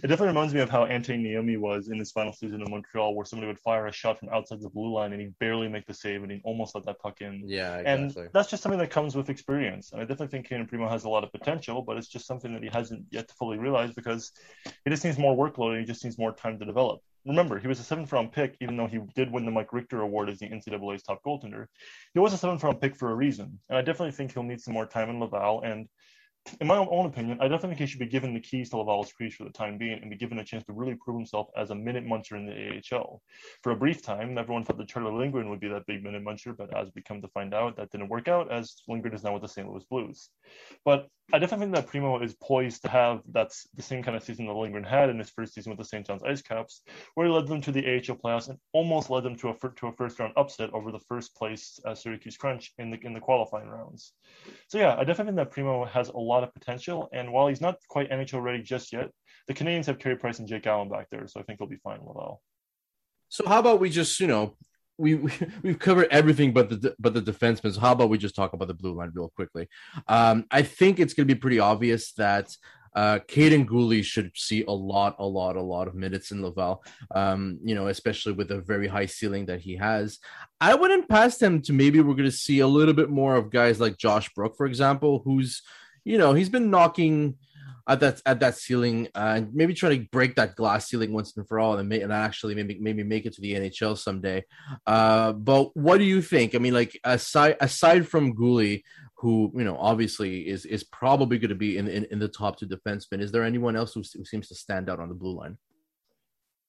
definitely reminds me of how Antti Niemi was in his final season in Montreal, where somebody would fire a shot from outside the blue line and he'd barely make the save and he'd almost let that puck in. Yeah, exactly. And that's just something that comes with experience. And I definitely think Cayden Primeau has a lot of potential, but it's just something that he hasn't yet to fully realize because he just needs more workload he just needs more time to develop. Remember, he was a seventh round pick, even though he did win the Mike Richter Award as the NCAA's top goaltender. He was a seventh round pick for a reason. And I definitely think he'll need some more time in Laval. And in my own opinion, I definitely think he should be given the keys to Laval's crease for the time being and be given a chance to really prove himself as a minute muncher in the AHL. For a brief time, everyone thought that Charlie Lindgren would be that big minute muncher, but as we come to find out, that didn't work out as Lindgren is now with the St. Louis Blues. But I definitely think that Primeau is poised to have that's the same kind of season that Lindgren had in his first season with the St. John's Ice Caps, where he led them to the AHL playoffs and almost led them to a to a first round upset over the first place uh, Syracuse Crunch in the in the qualifying rounds. So yeah, I definitely think that Primeau has a lot of potential, and while he's not quite NHL ready just yet, the Canadiens have Carey Price and Jake Allen back there, so I think he'll be fine well. So how about we just you know we, we we've covered everything but the but the defensemen. So how about we just talk about the blue line real quickly? Um, I think it's going to be pretty obvious that uh, Kaiden Guhle should see a lot, a lot, a lot of minutes in Laval. Um, you know, especially with a very high ceiling that he has. I wouldn't pass him to maybe we're going to see a little bit more of guys like Josh Brook, for example, who's you know he's been knocking at that at that ceiling uh, and maybe trying to break that glass ceiling once and for all and, and actually maybe maybe make it to the NHL someday. Uh, but what do you think? I mean, like aside aside from Guhle, who you know obviously is is probably going to be in, in, in the top two defensemen, is there anyone else who, who seems to stand out on the blue line?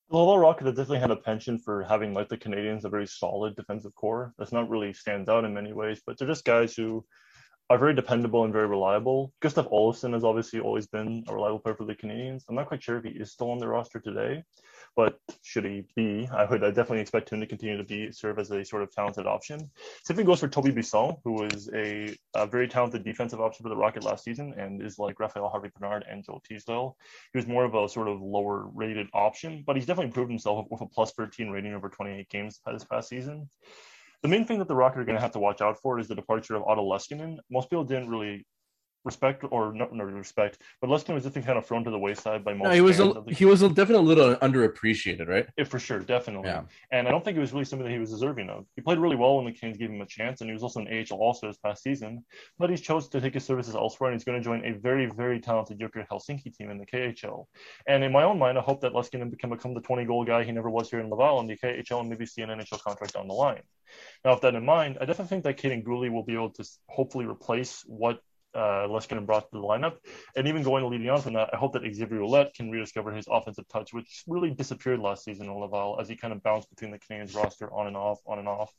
Laval Rocket have definitely had a penchant for having, like the Canadians, a very solid defensive core. That's not really stands out in many ways, but they're just guys who are very dependable and very reliable. Gustav Olofsson has obviously always been a reliable player for the Canadiens. I'm not quite sure if he is still on the roster today, but should he be, I would I definitely expect him to continue to be serve as a sort of talented option. Same thing goes for Toby Bisson, who was a, a, very talented defensive option for the Rocket last season and is like Raphael Harvey Pinard and Joel Teasdale. He was more of a sort of lower rated option, but he's definitely proved himself with a plus 13 rating over 28 games this past season. The main thing that the Rocket are going to have to watch out for is the departure of Otto Leskinen. Most people didn't really respect or not, not respect, but Luskin was just kind of thrown to the wayside by most. No, he was a, he was a, definitely a little underappreciated, right? Yeah, for sure, definitely. Yeah. And I don't think it was really something that he was deserving of. He played really well when the Canes gave him a chance, and he was also an AHL All-Star this past season. But he's chose to take his services elsewhere, and he's going to join a very, very talented Joker Helsinki team in the KHL. And in my own mind, I hope that Luskin can become the 20-goal guy he never was here in Laval in the KHL, and maybe see an NHL contract down the line. Now, with that in mind, I definitely think that Kaiden Guhle will be able to hopefully replace what uh, Leskinen brought to the lineup. And even going leading on from that, I hope that Xavier Ouellet can rediscover his offensive touch, which really disappeared last season in Laval as he kind of bounced between the Canadians roster on and off, on and off.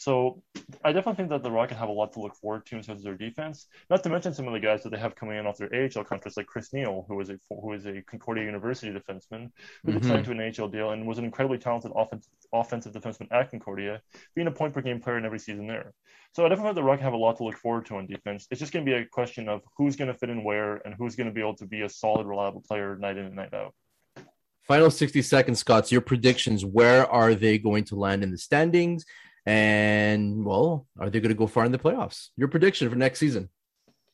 So I definitely think that the Rocket have a lot to look forward to in terms of their defense. Not to mention some of the guys that they have coming in off their AHL contracts, like Chris Neal, who is a who is a Concordia University defenseman, who did Mhm. sign to an AHL deal and was an incredibly talented offensive offensive defenseman at Concordia, being a point per game player in every season there. So I definitely think the Rocket have a lot to look forward to on defense. It's just going to be a question of who's going to fit in where and who's going to be able to be a solid, reliable player night in and night out. Final 60 seconds, Scott. Your predictions. Where are they going to land in the standings? And, well, are they going to go far in the playoffs? Your prediction for next season.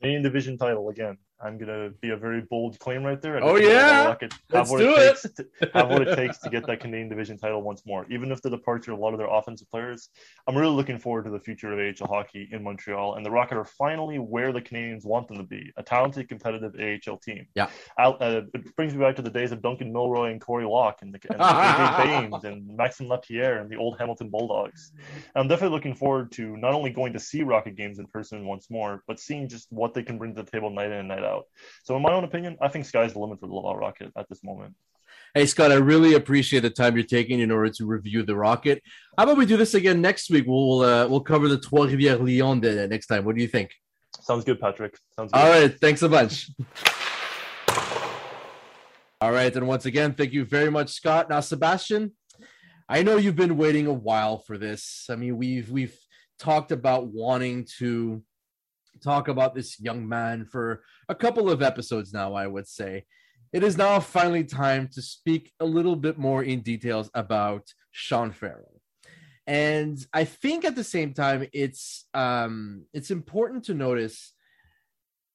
Canadian division title again. I'm gonna be a very bold claim right there. Oh, the yeah? Rocket Let's have what do it, it. takes to, have what it takes to get that Canadian division title once more. Even if the departure of a lot of their offensive players, I'm really looking forward to the future of AHL hockey in Montreal. And the Rocket are finally where the Canadians want them to be, a talented, competitive AHL team. Yeah. Uh, it brings me back to the days of Duncan Milroy and Corey Locke and the, and the Baines and Maxime Lapierre and the old Hamilton Bulldogs. I'm definitely looking forward to not only going to see Rocket games in person once more, but seeing just what they can bring to the table night in and night out. So, in my own opinion, I think sky's the limit for the Laval Rocket at this moment. Hey, Scott, I really appreciate the time you're taking in order to review the Rocket. How about we do this again next week? We'll uh, we'll cover the Trois Rivières Lyon next time. What do you think? Sounds good, Patrick. Sounds good. All right. Thanks a bunch. All right. And once again, thank you very much, Scott. Now, Sebastian, I know you've been waiting a while for this. I mean, we've we've talked about wanting to talk about this young man for a couple of episodes now, I would say. It is now finally time to speak a little bit more in details about Sean Farrell. And I think at the same time, it's um, it's important to notice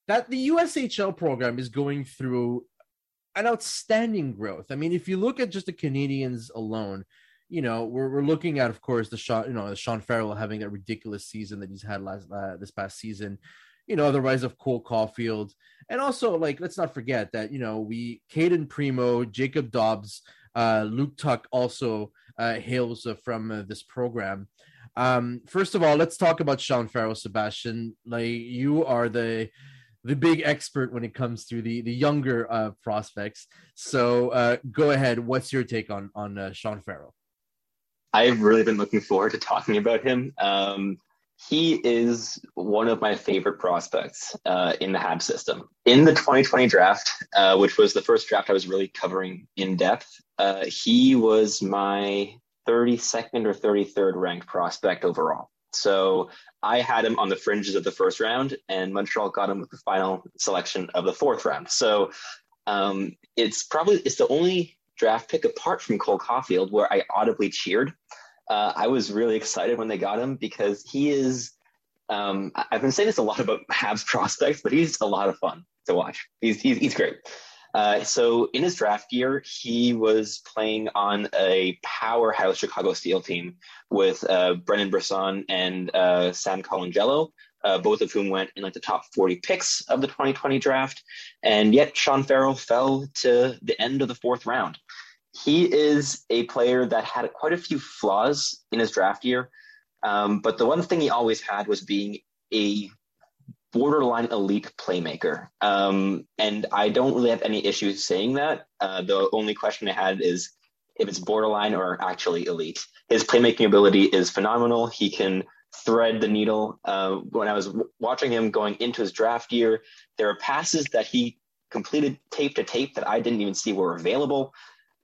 that the USHL program is going through an outstanding growth. I mean, if you look at just the Canadians alone, you know, we're, we're looking at, of course, the Sean, you know, the Sean Farrell having that ridiculous season that he's had last uh, this past season. You know, the rise of Cole Caufield, and also like let's not forget that you know we Cayden Primeau, Jacob Dobbs, uh, Luke Tuch also uh, hails from uh, this program. Um, first of all, let's talk about Sean Farrell, Sebastian. Like you are the the big expert when it comes to the the younger uh, prospects. So uh, go ahead. What's your take on on uh, Sean Farrell? I've really been looking forward to talking about him. Um, he is one of my favorite prospects uh, in the HAB system. In the 2020 draft, uh, which was the first draft I was really covering in depth, uh, he was my 32nd or 33rd ranked prospect overall. So I had him on the fringes of the first round, and Montreal got him with the final selection of the fourth round. So um, it's probably it's the only draft pick apart from Cole Caufield where I audibly cheered. Uh, I was really excited when they got him because he is. Um, I've been saying this a lot about Habs prospects, but he's a lot of fun to watch. He's he's, he's great. Uh, so in his draft year, he was playing on a powerhouse Chicago Steel team with uh, Brendan Brisson and uh, Sam Colangelo, uh, both of whom went in like the top 40 picks of the 2020 draft. And yet Sean Farrell fell to the end of the fourth round. He is a player that had quite a few flaws in his draft year. Um, but the one thing he always had was being a borderline elite playmaker. Um, and I don't really have any issues saying that. Uh, the only question I had is if it's borderline or actually elite. His playmaking ability is phenomenal. He can thread the needle. Uh, when I was w- watching him going into his draft year, there are passes that he completed tape to tape that I didn't even see were available.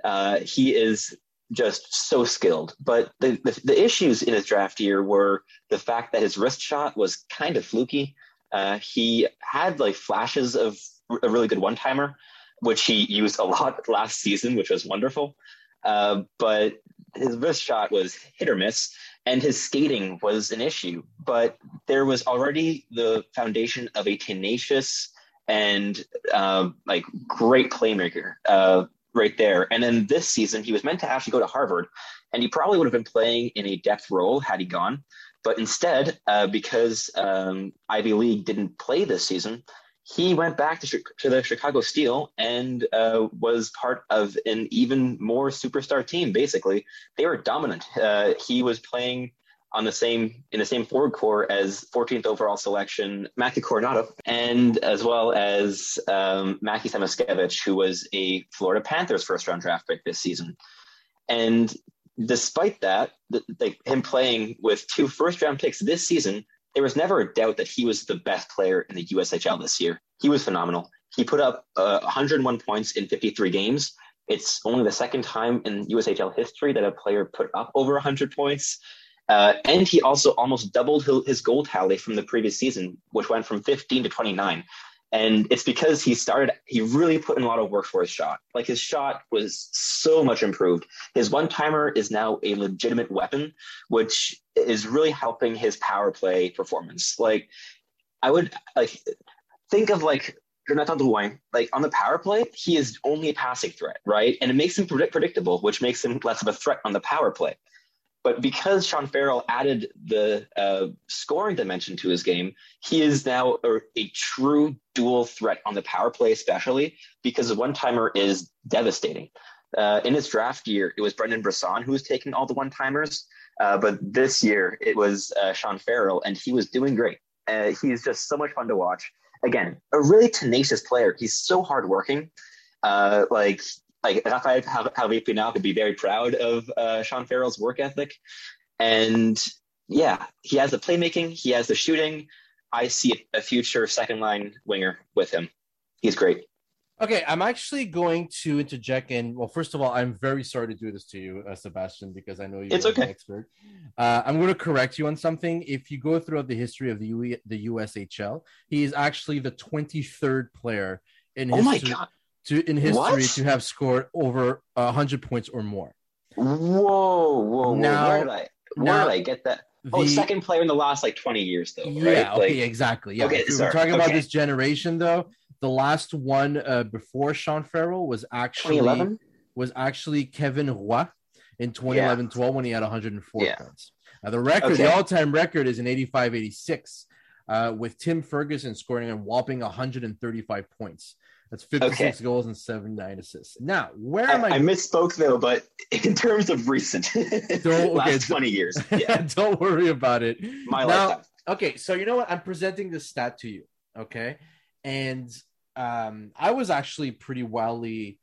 Uh, he is just so skilled. But the, the, the issues in his draft year were the fact that his wrist shot was kind of fluky. Uh, he had like flashes of a really good one timer, which he used a lot last season, which was wonderful. Uh, but his wrist shot was hit or miss. And his skating was an issue, but there was already the foundation of a tenacious and um, like great playmaker uh, right there. And then this season, he was meant to actually go to Harvard, and he probably would have been playing in a depth role had he gone. But instead, uh, because um, Ivy League didn't play this season, he went back to, to the Chicago Steel and uh, was part of an even more superstar team. Basically, they were dominant. Uh, he was playing on the same in the same forward core as 14th overall selection Matthew Coronato, and as well as um, Mackie Samoskevich, who was a Florida Panthers first round draft pick this season. And despite that, the, like him playing with two first round picks this season, there was never a doubt that he was the best player in the USHL this year. He was phenomenal. He put up uh, 101 points in 53 games. It's only the second time in USHL history that a player put up over 100 points. Uh, and he also almost doubled his goal tally from the previous season, which went from 15 to 29. And it's because he started, he really put in a lot of work for his shot. Like his shot was so much improved. His one timer is now a legitimate weapon, which is really helping his power play performance. Like I would like think of like Jonathan Drouin, like on the power play, he is only a passing threat, right? And it makes him predict- predictable, which makes him less of a threat on the power play. But because Sean Farrell added the uh, scoring dimension to his game, he is now a, a, true dual threat on the power play, especially because the one timer is devastating. Uh, in his draft year, it was Brendan Brisson who was taking all the one timers. Uh, but this year, it was uh, Sean Farrell, and he was doing great. Uh, he's just so much fun to watch. Again, a really tenacious player. He's so hardworking. Uh, like like Rafael Harvey-Pinard could be very proud of uh, Sean Farrell's work ethic. And yeah, he has the playmaking, he has the shooting. I see a future second line winger with him. He's great. Okay, I'm actually going to interject. in. well, first of all, I'm very sorry to do this to you, uh, Sebastian, because I know you're okay. an expert. Uh, I'm going to correct you on something. If you go throughout the history of the U- the USHL, he is actually the 23rd player in his oh history. To in history What? to have scored over hundred points or more. Whoa, whoa, whoa! Now- where did I where now did I get that? oh, the- second player in the last like twenty years, though. Yeah, right? okay, Like, exactly. Yeah, okay, we're talking about okay. this generation though. The last one uh, before Sean Farrell was actually 2011? was actually Kevin Roy in 2011-12 when he had 104 Yeah. points. Now the record, Okay. the all-time record is in 85-86, uh, with Tim Ferguson scoring a whopping 135 points. That's 56 Okay. goals and 79 assists. Now, where am I? I, misspoke though, but in terms of recent, Don't- last twenty years, yeah, Don't worry about it. my Now- lifetime. Okay, so you know what? I'm presenting this stat to you. Okay, and um, I was actually pretty wildly,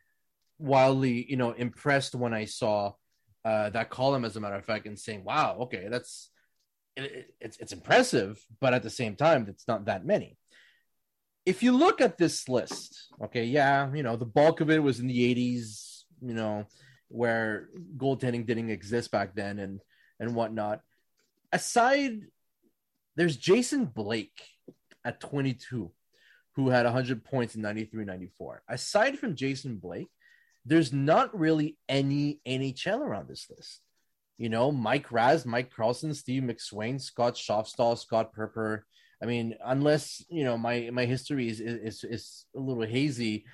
wildly, you know, impressed when I saw uh, that column. As a matter of fact, and saying, "Wow, okay, that's it, it- it's it's impressive," but at the same time, it's not that many. If you look at this list, okay, yeah, you know, the bulk of it was in the '80s, you know, where goaltending didn't exist back then, and and whatnot. Aside there's Jason Blake at 22 who had 100 points in 93 94. Aside from Jason Blake, there's not really any NHL around this list. You know, Mike Raz, Mike Carlson, Steve McSwain, Scott Schaufstall, Scott Perper. I mean, unless you know my my history is is is a little hazy.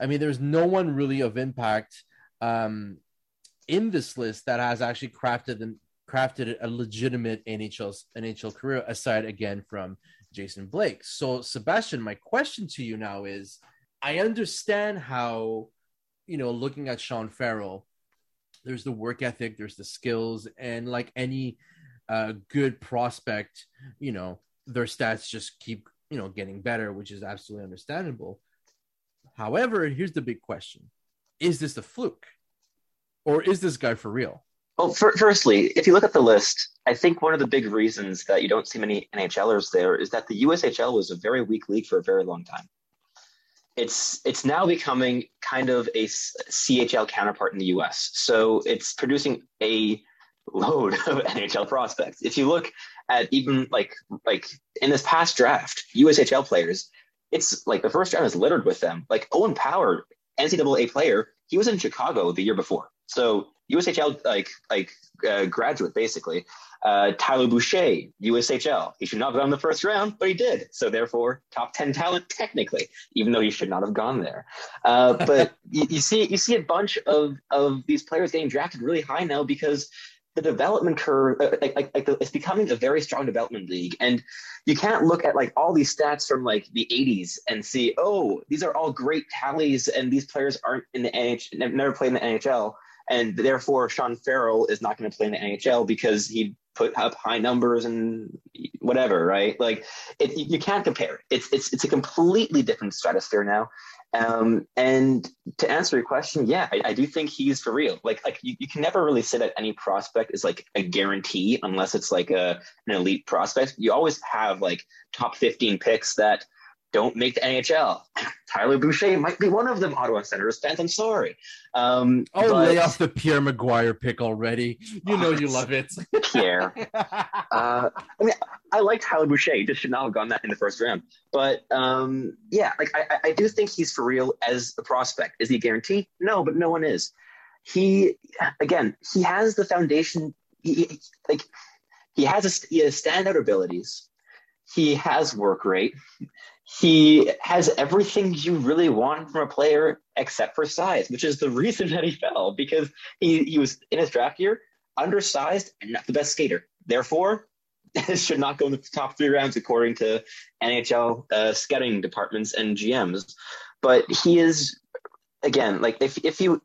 I mean, there's no one really of impact um, in this list that has actually crafted and crafted a legitimate NHL NHL career aside again from Jason Blake. So Sebastian, my question to you now is I understand how you know looking at Sean Farrell there's the work ethic, there's the skills and like any uh good prospect, you know, their stats just keep, you know, getting better, which is absolutely understandable. However, here's the big question. Is this a fluke? Or is this guy for real? Well, fir- firstly, if you look at the list, I think one of the big reasons that you don't see many NHLers there is that the USHL was a very weak league for a very long time. It's it's now becoming kind of a CHL counterpart in the US. So it's producing a load of NHL prospects. If you look at even like like in this past draft, USHL players, it's like the first round is littered with them. Like Owen Power, NCAA player, he was in Chicago the year before. So USHL like like uh, graduate basically. Uh, Tyler Boucher, USHL. He should not have gone in the first round, but he did. So therefore, top ten talent technically, even though he should not have gone there. Uh, but you, you see you see a bunch of of these players getting drafted really high now because the development curve uh, like, like, like the, it's becoming a very strong development league. And you can't look at like all these stats from like the 80s and see oh these are all great tallies and these players aren't in the NHL never played in the NHL and therefore Sean Farrell is not going to play in the NHL because he put up high numbers and whatever right? Like it, you can't compare. It's it's it's a completely different stratosphere now um, and to answer your question, yeah, I, I, do think he's for real. Like, like you, you can never really say that any prospect is like a guarantee unless it's like a an elite prospect. You always have like top 15 picks that don't make the NHL. Tyler Boucher might be one of them. Ottawa Senators fans, I'm sorry. Um, oh, but... lay off the Pierre McGuire pick already. You know you love it, Pierre. uh, I mean, I like Tyler Boucher. He just should not have gone that in the first round. But um, yeah, like I, I do think he's for real as a prospect. Is he a guarantee? No, but no one is. He again, he has the foundation. He, like he has a, he has standout abilities. He has work rate he has everything you really want from a player except for size, which is the reason that he fell because he, he was in his draft year undersized and not the best skater. Therefore, this should not go in the top three rounds according to NHL uh, scouting departments and GMs. But he is again like if if you.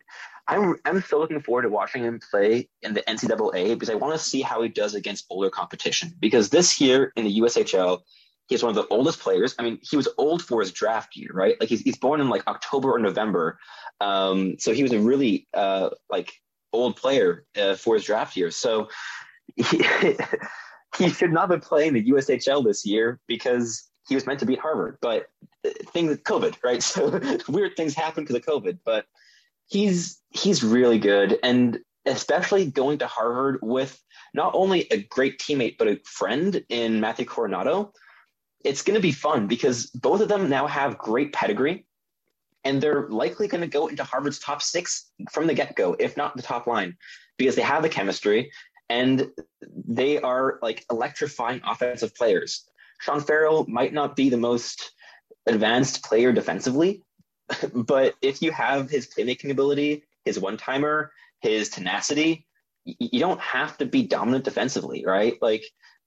I'm I'm still looking forward to watching him play in the NCAA because I want to see how he does against older competition. Because this year in the USHL, He's one of the oldest players. I mean, he was old for his draft year, right? Like he's, he's born in like October or November. Um, so he was a really uh, like old player uh, for his draft year. So he, he should not have been playing the USHL this year because he was meant to beat Harvard. But uh, things COVID, right? So weird things happen because of COVID. But he's he's really good, and especially going to Harvard with not only a great teammate but a friend in Matthew Coronato it's going to be fun because both of them now have great pedigree and they're likely going to go into Harvard's top six from the get go, if not the top line, because they have the chemistry and they are like electrifying offensive players. Sean Farrell might not be the most advanced player defensively, but if you have his playmaking ability, his one timer, his tenacity, you don't have to be dominant defensively, right? Like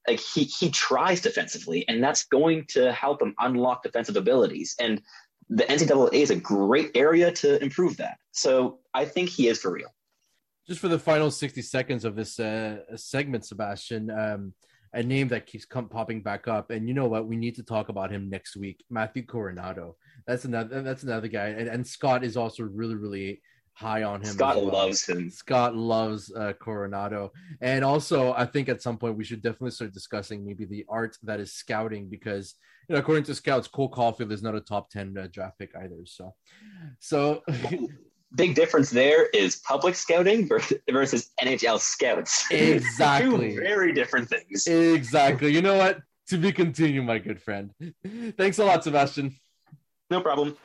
like he he tries defensively, and that's going to help him unlock defensive abilities. And the NCAA is a great area to improve that. So I think he is for real. Just for the final sixty seconds of this uh, segment, Sebastian, um, a name that keeps come, popping back up, and you know what? We need to talk about him next week. Matthew Coronato. That's another. That's another guy, and, and Scott is also really, really high on him. Scott well. loves him. Scott loves uh, Coronato, and also I think at some point we should definitely start discussing maybe the art that is scouting because you know according to scouts, Cole Caufield is not a top ten uh, draft pick either. So, so. Big difference there is public scouting versus NHL scouts. Exactly. Two very different things. Exactly. You know what? To be continued, my good friend. Thanks a lot, Sebastian. No problem.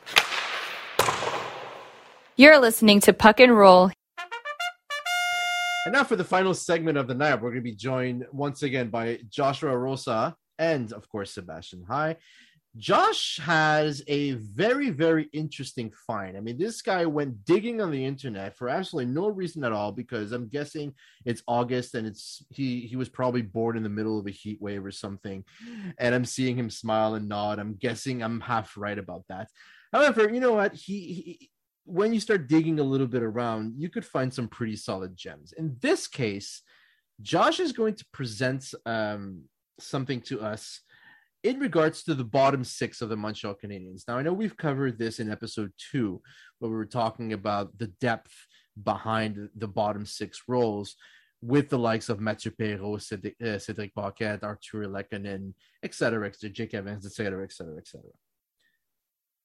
You're listening to Puck and Roll. And now for the final segment of the night, we're going to be joined once again by Joshua Rosa and, of course, Sebastian Hi. Josh has a very, very interesting find. I mean, this guy went digging on the internet for absolutely no reason at all because I'm guessing it's August and it's he he was probably bored in the middle of a heat wave or something. And I'm seeing him smile and nod. I'm guessing I'm half right about that. However, you know what? He, he when you start digging a little bit around, you could find some pretty solid gems. In this case, Josh is going to present um, something to us in regards to the bottom six of the Montreal Canadiens. Now, I know we've covered this in episode two, where we were talking about the depth behind the bottom six roles with the likes of Mathieu Perreault, Cedric, uh, Cedric Paquette, Artturi Lehkonen, et cetera, et cetera, Jake Evans, et cetera, et cetera, et cetera.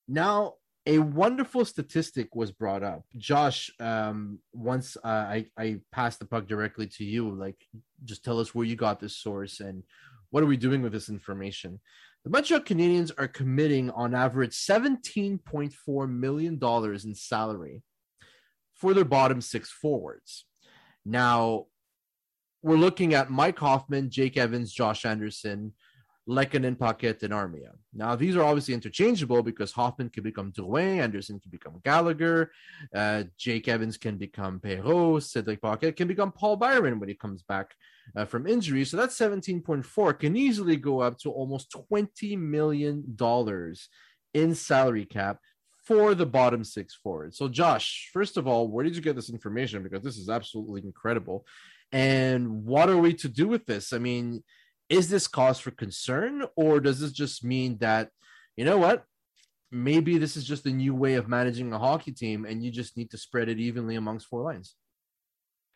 Now, a wonderful statistic was brought up. Josh, um, once uh, I, I passed the puck directly to you, like, just tell us where you got this source and what are we doing with this information? The Montreal Canadiens are committing on average $17.4 million in salary for their bottom six forwards. Now, we're looking at Mike Hoffman, Jake Evans, Josh Anderson, Lehkonen, Paquette, and Armia. Now, these are obviously interchangeable because Hoffman can become Drouin, Anderson can become Gallagher, uh, Jake Evans can become Perreault, Cedric Paquette can become Paul Byron when he comes back uh, from injury. So that's 17.4 can easily go up to almost $20 million in salary cap for the bottom six forwards. So, Josh, first of all, where did you get this information? Because this is absolutely incredible. And what are we to do with this? I mean, is this cause for concern, or does this just mean that, you know what? Maybe this is just a new way of managing a hockey team, and you just need to spread it evenly amongst four lines.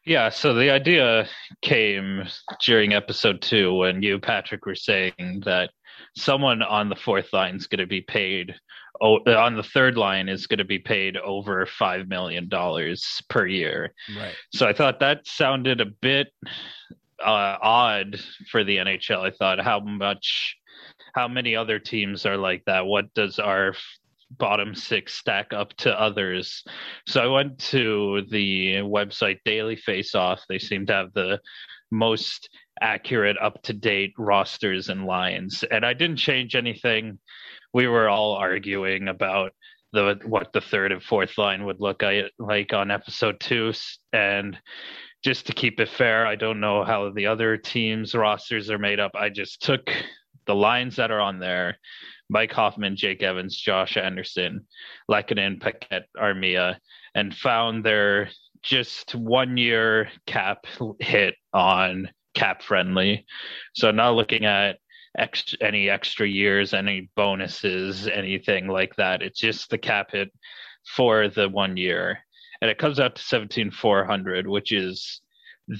Yeah, so the idea came during episode two when you, Patrick, were saying that someone on the fourth line is going to be paid, oh, on the third line is going to be paid over $5 million per year. Right. So I thought that sounded a bit uh, odd for the NHL. I thought how much, how many other teams are like that? What does our bottom six stack up to others? So I went to the website Daily Face Off. They seem to have the most accurate, up to date rosters and lines, and I didn't change anything. We were all arguing about the what the third and fourth line would look like on episode two, and just to keep it fair, I don't know how the other teams' rosters are made up. I just took the lines that are on there Mike Hoffman, Jake Evans, Josh Anderson, Lehkonen, Paquette, Armia, and found their just one year cap hit on cap friendly. So not looking at ex- any extra years, any bonuses, anything like that. It's just the cap hit for the one year. And it comes out to 17,400, which is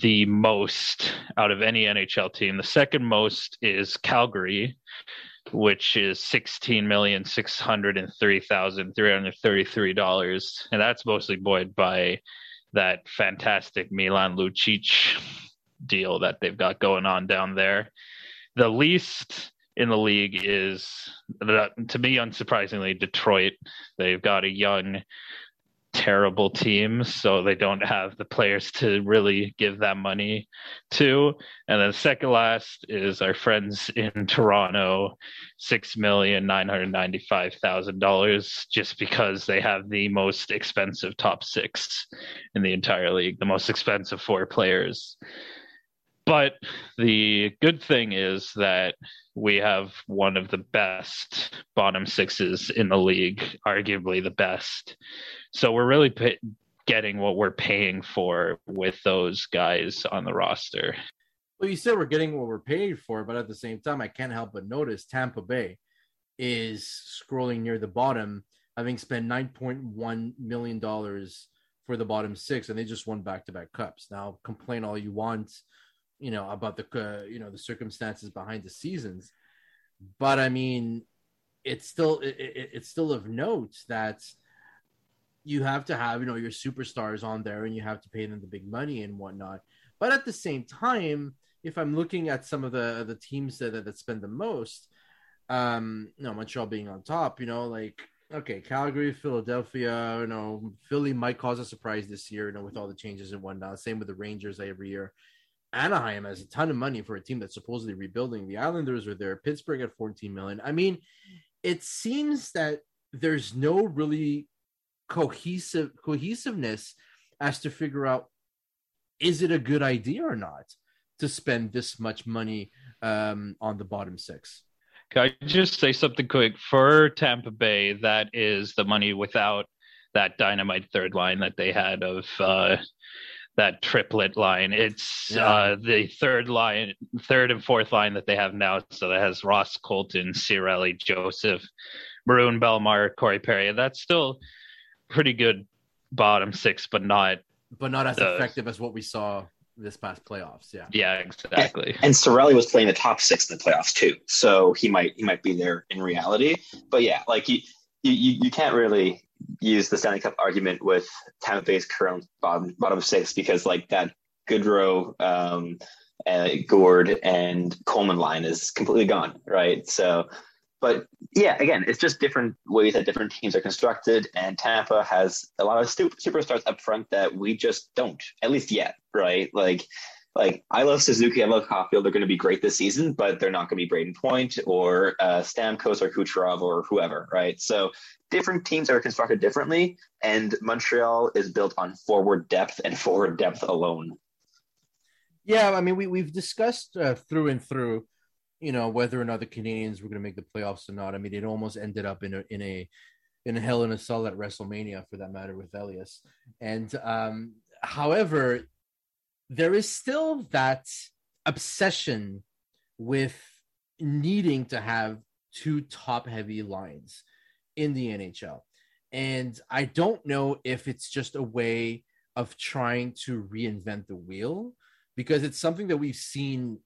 the most out of any NHL team. The second most is Calgary, which is sixteen million six hundred and three thousand three hundred thirty-three dollars, and that's mostly buoyed by that fantastic Milan Lucic deal that they've got going on down there. The least in the league is, to me, unsurprisingly, Detroit. They've got a young terrible teams, so they don't have the players to really give that money to. And then second last is our friends in Toronto, six million nine hundred ninety-five thousand dollars, just because they have the most expensive top six in the entire league, the most expensive four players. But the good thing is that we have one of the best bottom sixes in the league, arguably the best. So we're really getting what we're paying for with those guys on the roster. Well, you said we're getting what we're paying for, but at the same time, I can't help but notice Tampa Bay is scrolling near the bottom, having spent $9.1 million for the bottom six, and they just won back to back cups. Now, complain all you want, you know, about the, uh, you know, the circumstances behind the seasons. But I mean, it's still, it, it, it's still of note that you have to have you know your superstars on there and you have to pay them the big money and whatnot. But at the same time if i'm looking at some of the the teams that that, spend the most um you know montreal being on top you know like okay calgary philadelphia you know philly might cause a surprise this year you know with all the changes and whatnot. Same with the rangers every year anaheim has a ton of money for a team that's supposedly rebuilding the islanders are there pittsburgh at 14 million i mean it seems that there's no really cohesive cohesiveness as to figure out is it a good idea or not to spend this much money um, on the bottom six. Can I just say something quick for Tampa Bay? That is the money without that dynamite third line that they had of uh, that triplet line. It's yeah. uh, the third line, third and fourth line that they have now. So that has Ross Colton, Cirelli, Joseph, Maroon, Bellemare, Corey Perry. That's still pretty good bottom six, but not but not as the, effective as what we saw this past playoffs. Yeah. Yeah, exactly. And, and Cirelli was playing the top six in the playoffs too, so he might he might be there in reality. But yeah, like you you you can't really use the Stanley Cup argument with Tampa Bay's current bottom bottom six because like that Goodrow, um, uh, Gourde, and Coleman line is completely gone, right? So but yeah, again, it's just different ways that different teams are constructed, and Tampa has a lot of super, superstars up front that we just don't, at least yet, right? Like, like I love Suzuki, I love Caufield. They're going to be great this season, but they're not going to be Brayden Point or uh, Stamkos or Kucherov or whoever, right? So different teams are constructed differently, and Montreal is built on forward depth and forward depth alone. Yeah, I mean, we we've discussed uh, through and through, you know, whether or not the Canadians were going to make the playoffs or not. I mean, it almost ended up in a in a in a hell in a cell at WrestleMania, for that matter, with Elias. And um, however, there is still that obsession with needing to have two top heavy lines in the NHL. And I don't know if it's just a way of trying to reinvent the wheel because it's something that we've seen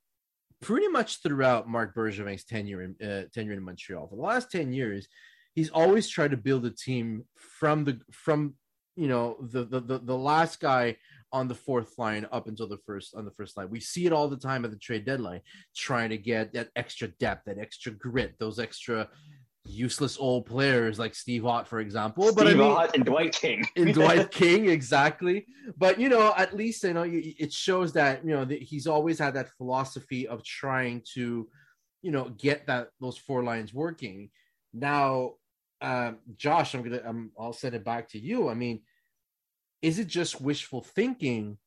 pretty much throughout Mark Bergevin's tenure in uh, tenure in Montreal. For the last 10 years, he's always tried to build a team from the from you know the the the, the last guy on the fourth line up until the first on the first line. We see it all the time at the trade deadline, trying to get that extra depth, that extra grit, those extra useless old players like Steve Ott, for example. Steve but I mean, Ott and Dwight King. and Dwight King, exactly. But you know, at least you know it shows that you know that he's always had that philosophy of trying to, you know, get that those four lines working. Now, um, Josh, I'm gonna I'm, I'll send it back to you. I mean, is it just wishful thinking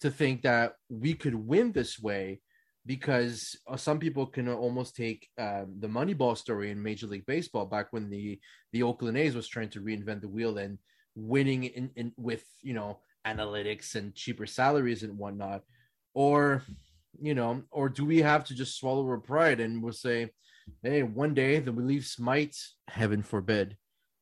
to think that we could win this way? because uh, some people can almost take um, the Moneyball story in Major League Baseball back when the the Oakland A's was trying to reinvent the wheel and winning in, in with you know analytics and cheaper salaries and whatnot, or you know, or do we have to just swallow our pride and we'll say, hey, one day the Leafs might, heaven forbid,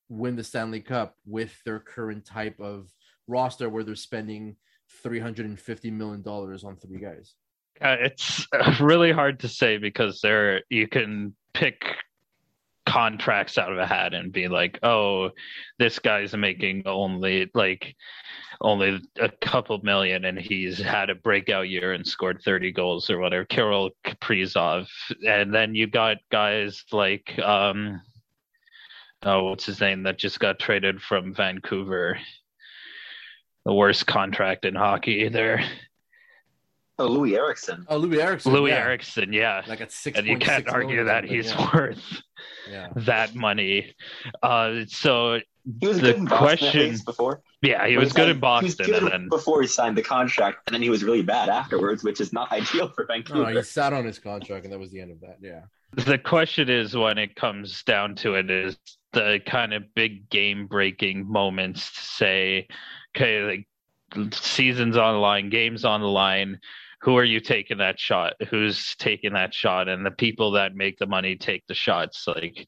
win the Stanley Cup with their current type of roster where they're spending three hundred and fifty million dollars on three guys. Uh, it's really hard to say because there you can pick contracts out of a hat and be like, oh, this guy's making only like only a couple million and he's had a breakout year and scored 30 goals or whatever. Kirill Kaprizov. And then you got guys like um oh what's his name that just got traded from Vancouver. The worst contract in hockey there. Oh, Loui Eriksson. Oh, Loui Eriksson. Loui yeah. Eriksson, yeah. Like at six. and you can't argue that he's yeah. worth Yeah. that money. Uh, so He was The good in Boston question- before. yeah, he But was good in He was Boston, good and then before he signed the contract, and then he was really bad afterwards, which is not ideal for Vancouver. no, he sat on his contract, and that was the end of that. Yeah. the question is when it comes down to it is the kind of big game breaking moments to say, okay, like seasons on the line, games on the line. Who are you taking that shot? Who's taking that shot? And the people that make the money take the shots. Like,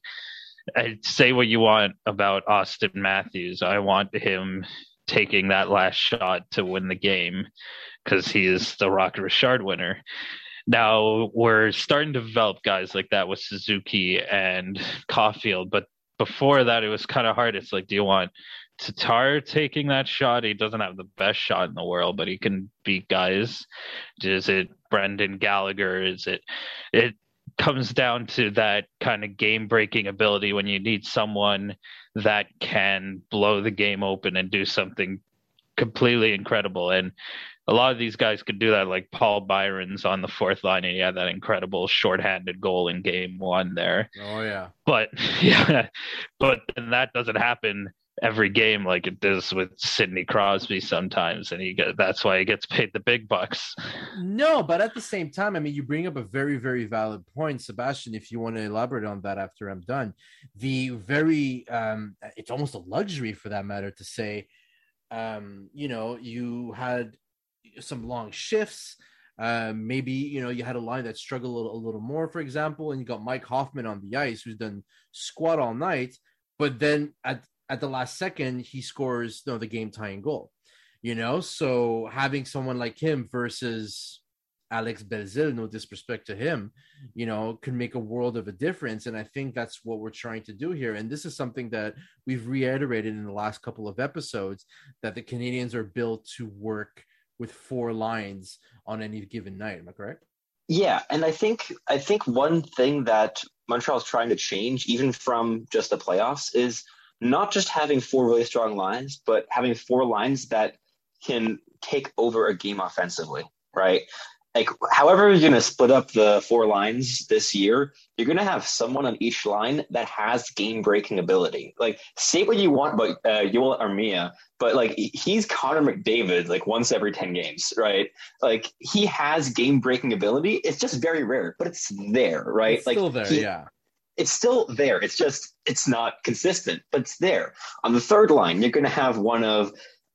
I say what you want about Auston Matthews. I want him taking that last shot to win the game because he is the Rocket Richard winner. Now we're starting to develop guys like that with Suzuki and Caufield, but before that it was kind of hard. It's like, do you want Tatar taking that shot? He doesn't have the best shot in the world, but he can beat guys. Is it Brendan Gallagher? Is it it comes down to that kind of game breaking ability when you need someone that can blow the game open and do something completely incredible. And a lot of these guys could do that, like Paul Byron's on the fourth line, and he had that incredible shorthanded goal in game one there. Oh yeah. But yeah, but then that doesn't happen every game like it does with Sidney Crosby sometimes, and he get, that's why he gets paid the big bucks. No, but at the same time, I mean, you bring up a very, very valid point, Sebastian. If you want to elaborate on that after I'm done, the very, um, it's almost a luxury for that matter to say, um, you know, you had some long shifts. Uh, maybe you know you had a line that struggled a little, a little more, for example, and you got Mike Hoffman on the ice who's done squat all night, but then at at the last second he scores you know, the game tying goal. You know, so having someone like him versus Alex Belzile, no disrespect to him, you know, can make a world of a difference. And I think that's what we're trying to do here. And this is something that we've reiterated in the last couple of episodes that the Canadiens are built to work with four lines on any given night. Am I correct? Yeah, and I think I think one thing that Montreal is trying to change, even from just the playoffs, is not just having four really strong lines, but having four lines that can take over a game offensively, right? Like, however, you're going to split up the four lines this year, you're going to have someone on each line that has game breaking ability. Like, say what you want about uh, Joel Armia, but like, he's Connor McDavid like once every 10 games, right? Like, he has game breaking ability. It's just very rare, but it's there, right? It's like, still there, he- yeah. It's still there. It's just it's not consistent, but it's there. On the third line, you're going to have one of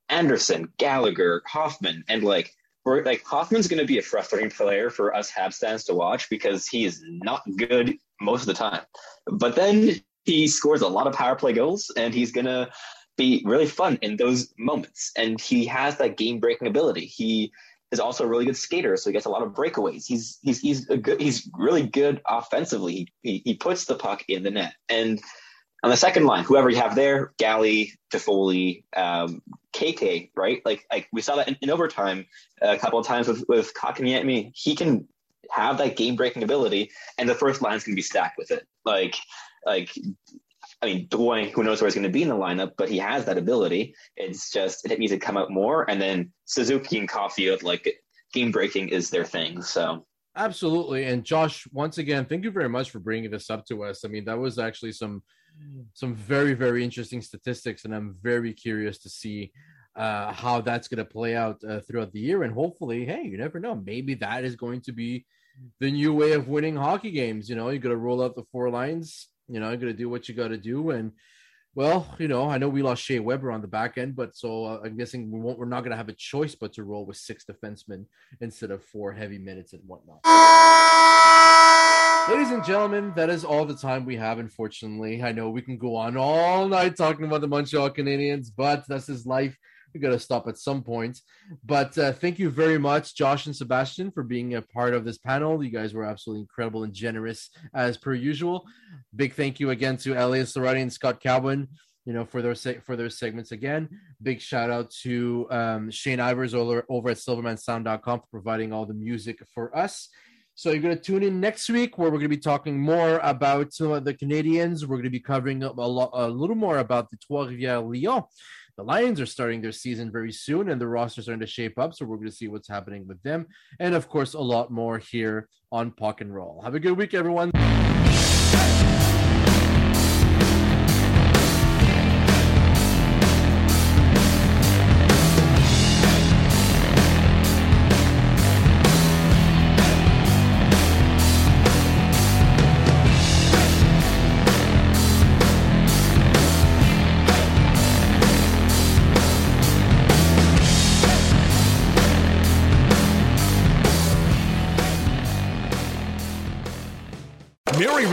Anderson, Gallagher, Hoffman, and like we're like Hoffman's going to be a frustrating player for us Habs fans to watch because he is not good most of the time. But then he scores a lot of power play goals, and he's going to be really fun in those moments. And he has that game breaking ability. He is also a really good skater, so he gets a lot of breakaways. He's he's he's a good he's really good offensively. He, he puts the puck in the net. And on the second line, whoever you have there, Galley, Toffoli, um, KK, right? Like like we saw that in, in overtime a couple of times with with Kotkaniemi. He can have that game breaking ability, and the first line's to be stacked with it. Like like I mean, Drouin, who knows where he's going to be in the lineup, but he has that ability. It's just it needs to come out more. And then Suzuki and Caufield, like game breaking is their thing. So Absolutely. And Josh, once again, thank you very much for bringing this up to us. I mean, that was actually some some very very interesting statistics, and I'm very curious to see uh, how that's going to play out uh, throughout the year. And hopefully, hey, you never know, maybe that is going to be the new way of winning hockey games. You know, you got to roll out the four lines. You know, got to do what you got to do, and well, you know, I know we lost Shea Weber on the back end, but so uh, I'm guessing we won't. We're not going to have a choice but to roll with six defensemen instead of four heavy minutes and whatnot. Ladies and gentlemen, that is all the time we have. Unfortunately, I know we can go on all night talking about the Montreal Canadiens, but that's his life. We got to stop at some point. But uh, thank you very much, Josh and Sebastian, for being a part of this panel. You guys were absolutely incredible and generous as per usual. Big thank you again to Elias Lorati and Scott Cowan you know, for their se- for their segments again. Big shout out to um, Shane Ivers over, at silvermansound.com for providing all the music for us. So you're going to tune in next week where we're going to be talking more about some of the Canadiens. We're going to be covering a, lot, a little more about the Trois-Rivières Lyon. The Lions are starting their season very soon and the roster's starting to shape up. So we're going to see what's happening with them. And of course, a lot more here on Puck and Roll. Have a good week, everyone.